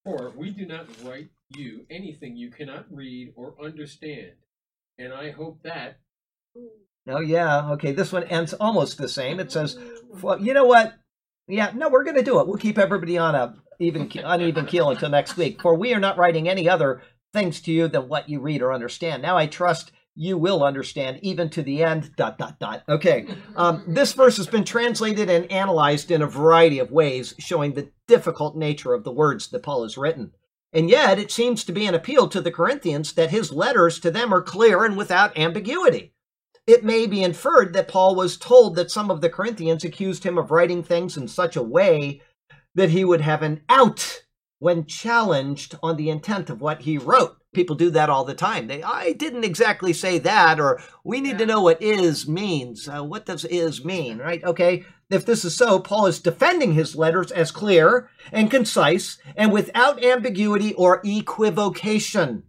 For we do not write you anything you cannot read or understand, And I hope that Oh yeah, okay. This one ends almost the same. It says, "Well, you know what? Yeah, no, we're going to do it. We'll keep everybody on a even uneven keel until next week. For we are not writing any other things to you than what you read or understand. Now I trust you will understand even to the end. Dot dot dot. Okay, um, this verse has been translated and analyzed in a variety of ways, showing the difficult nature of the words that Paul has written. And yet, it seems to be an appeal to the Corinthians that his letters to them are clear and without ambiguity. It may be inferred that Paul was told that some of the Corinthians accused him of writing things in such a way that he would have an out when challenged on the intent of what he wrote. People do that all the time. They, I didn't exactly say that, or we need to know what is means. Uh, what does is mean, right? Okay. If this is so, Paul is defending his letters as clear and concise and without ambiguity or equivocation.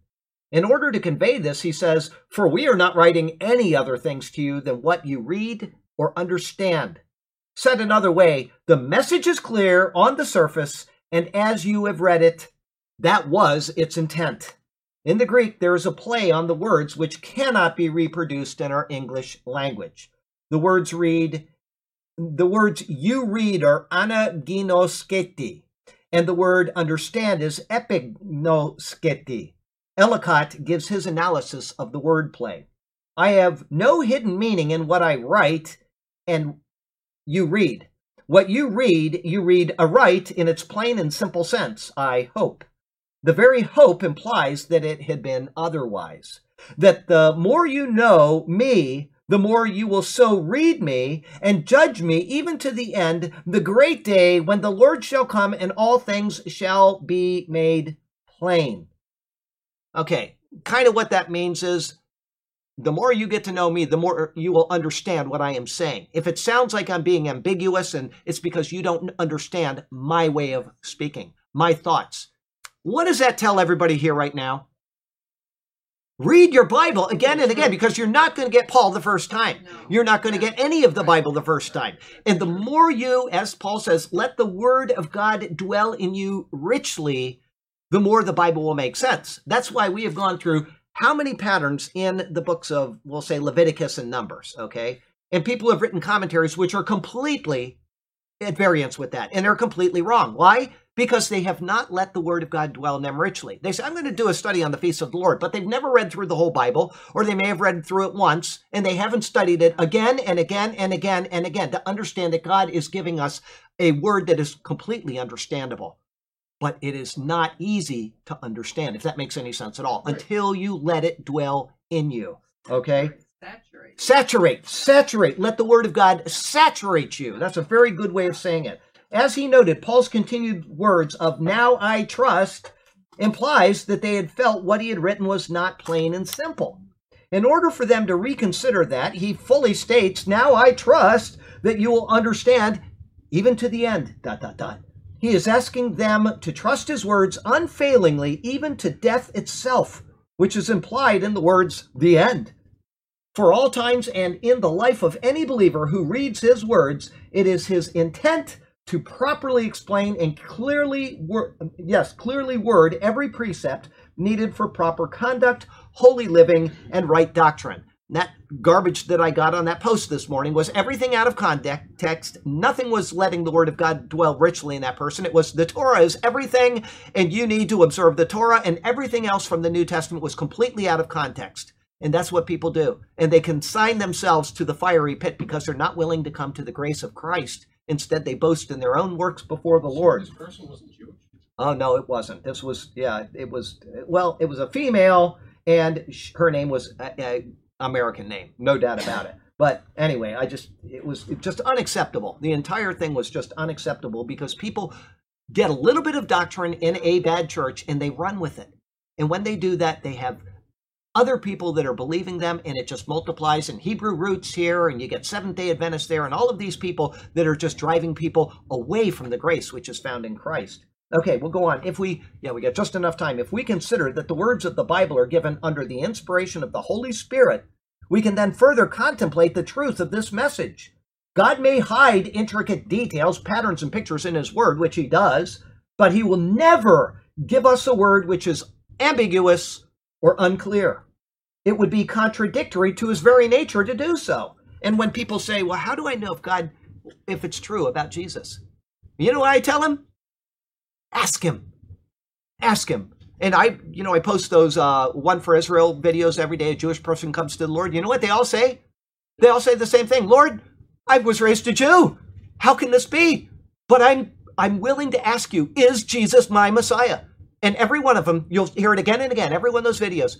In order to convey this, he says, For we are not writing any other things to you than what you read or understand. Said another way, the message is clear on the surface, and as you have read it, that was its intent. In the Greek, there is a play on the words which cannot be reproduced in our English language. The words read, the words you read are anaginosketi, and the word understand is epignosketi. Ellicott gives his analysis of the wordplay. I have no hidden meaning in what I write and you read. What you read, you read aright in its plain and simple sense, I hope. The very hope implies that it had been otherwise. That the more you know me, the more you will so read me and judge me even to the end, the great day when the Lord shall come and all things shall be made plain. Okay, kind of what that means is the more you get to know me, the more you will understand what I am saying. If it sounds like I'm being ambiguous, and it's because you don't understand my way of speaking, my thoughts. What does that tell everybody here right now? Read your Bible again and again because you're not going to get Paul the first time. You're not going to get any of the Bible the first time. And the more you, as Paul says, let the word of God dwell in you richly, the more the Bible will make sense. That's why we have gone through how many patterns in the books of, we'll say, Leviticus and Numbers, okay? And people have written commentaries which are completely at variance with that, and they're completely wrong. Why? Because they have not let the Word of God dwell in them richly. They say, I'm going to do a study on the feast of the Lord, but they've never read through the whole Bible, or they may have read through it once, and they haven't studied it again and again and again and again to understand that God is giving us a word that is completely understandable but it is not easy to understand, if that makes any sense at all, Right. until you let it dwell in you. Okay? Saturate. Saturate, saturate. Let the word of God saturate you. That's a very good way of saying it. As he noted, Paul's continued words of now I trust implies that they had felt what he had written was not plain and simple. In order for them to reconsider that, he fully states, now I trust that you will understand even to the end. Dot dot dot. He is asking them to trust his words unfailingly, even to death itself, which is implied in the words the end. For all times and in the life of any believer who reads his words, it is his intent to properly explain and clearly wor- yes, clearly word every precept needed for proper conduct, holy living, and right doctrine. That garbage that I got on that post this morning was everything out of context. Nothing was letting the word of God dwell richly in that person. It was the Torah is everything, and you need to observe the Torah, and everything else from the New Testament was completely out of context. And that's what people do. And they consign themselves to the fiery pit because they're not willing to come to the grace of Christ. Instead, they boast in their own works before the Lord. This person wasn't Jewish. Oh no, it wasn't. This was yeah, it was well, it was a female, and her name was a, a American name, no doubt about it. But anyway, I just it was just unacceptable. The entire thing was just unacceptable because people get a little bit of doctrine in a bad church and they run with it, and when they do that, they have other people that are believing them and it just multiplies and hebrew roots here and you get seventh day adventists there and all of these people that are just driving people away from the grace which is found in christ. Okay we'll go on. If we yeah we got just enough time. If we consider that the words of the bible are given under the inspiration of the holy spirit we can then further contemplate the truth of this message. God may hide intricate details patterns and pictures in his word which he does but he will never give us a word which is ambiguous or unclear. It would be contradictory to his very nature to do so. And when people say, well, how do I know if God, if it's true about Jesus? You know what I tell them? Ask him. Ask him. And I, you know, I post those uh, one for Israel videos every day. A Jewish person comes to the Lord. You know what they all say? They all say the same thing. Lord, I was raised a Jew. How can this be? But I'm I'm willing to ask you, is Jesus my Messiah? And every one of them, you'll hear it again and again, every one of those videos.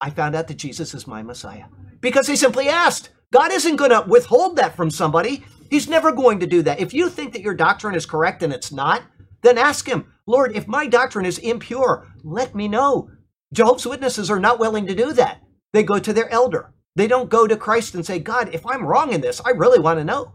I found out that Jesus is my Messiah because he simply asked. God isn't going to withhold that from somebody. He's never going to do that. If you think that your doctrine is correct and it's not, then ask him, Lord, if my doctrine is impure, let me know. Jehovah's Witnesses are not willing to do that. They go to their elder. They don't go to Christ and say, God, if I'm wrong in this, I really want to know.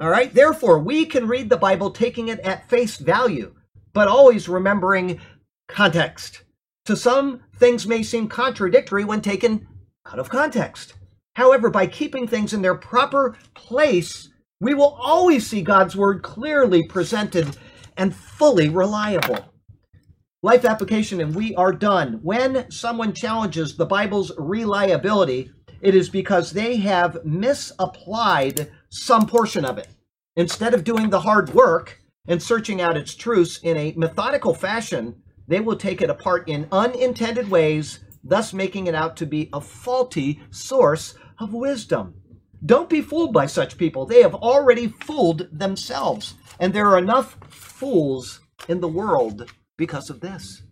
All right. Therefore, we can read the Bible taking it at face value, but always remembering context. To some, things may seem contradictory when taken out of context. However, by keeping things in their proper place, we will always see God's word clearly presented and fully reliable. Life application, and we are done. When someone challenges the Bible's reliability, it is because they have misapplied some portion of it. Instead of doing the hard work and searching out its truths in a methodical fashion, they will take it apart in unintended ways, thus making it out to be a faulty source of wisdom. Don't be fooled by such people. They have already fooled themselves. And there are enough fools in the world because of this.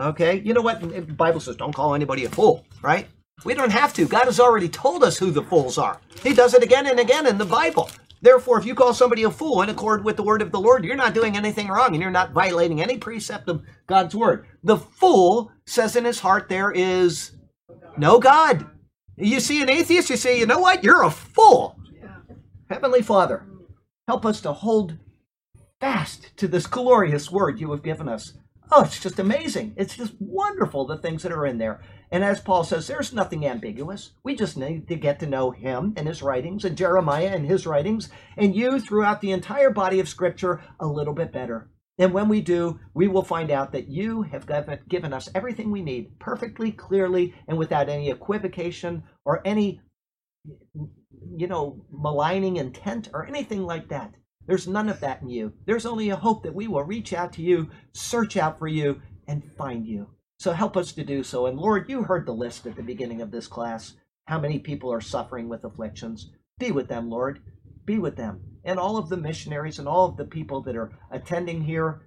Okay? You know what? The Bible says don't call anybody a fool, right? We don't have to. God has already told us who the fools are. He does it again and again in the Bible. Therefore, if you call somebody a fool in accord with the word of the Lord, you're not doing anything wrong and you're not violating any precept of God's word. The fool says in his heart there is no God. You see an atheist, you say, you know what? You're a fool. Heavenly Father, help us to hold fast to this glorious word you have given us. Oh, it's just amazing. It's just wonderful the things that are in there. And as Paul says, there's nothing ambiguous. We just need to get to know him and his writings, and Jeremiah and his writings, and you throughout the entire body of Scripture a little bit better. And when we do, we will find out that you have given us everything we need perfectly, clearly, and without any equivocation or any, you know, maligning intent or anything like that. There's none of that in you. There's only a hope that we will reach out to you, search out for you, and find you. So help us to do so. And Lord, you heard the list at the beginning of this class. How many people are suffering with afflictions? Be with them, Lord. Be with them. And all of the missionaries and all of the people that are attending here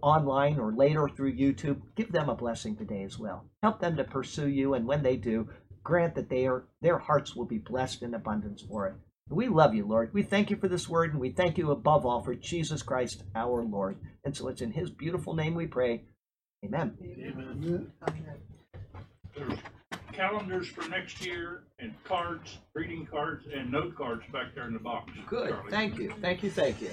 online or later through YouTube, give them a blessing today as well. Help them to pursue you. And when they do, grant that they are, their hearts will be blessed in abundance for it. We love you, Lord. We thank you for this word, and we thank you above all for Jesus Christ, our Lord. And so it's in his beautiful name we pray. Amen. Amen. There's calendars for next year and cards, greeting cards and note cards back there in the box. Good. Charlie. Thank you. Thank you. Thank you.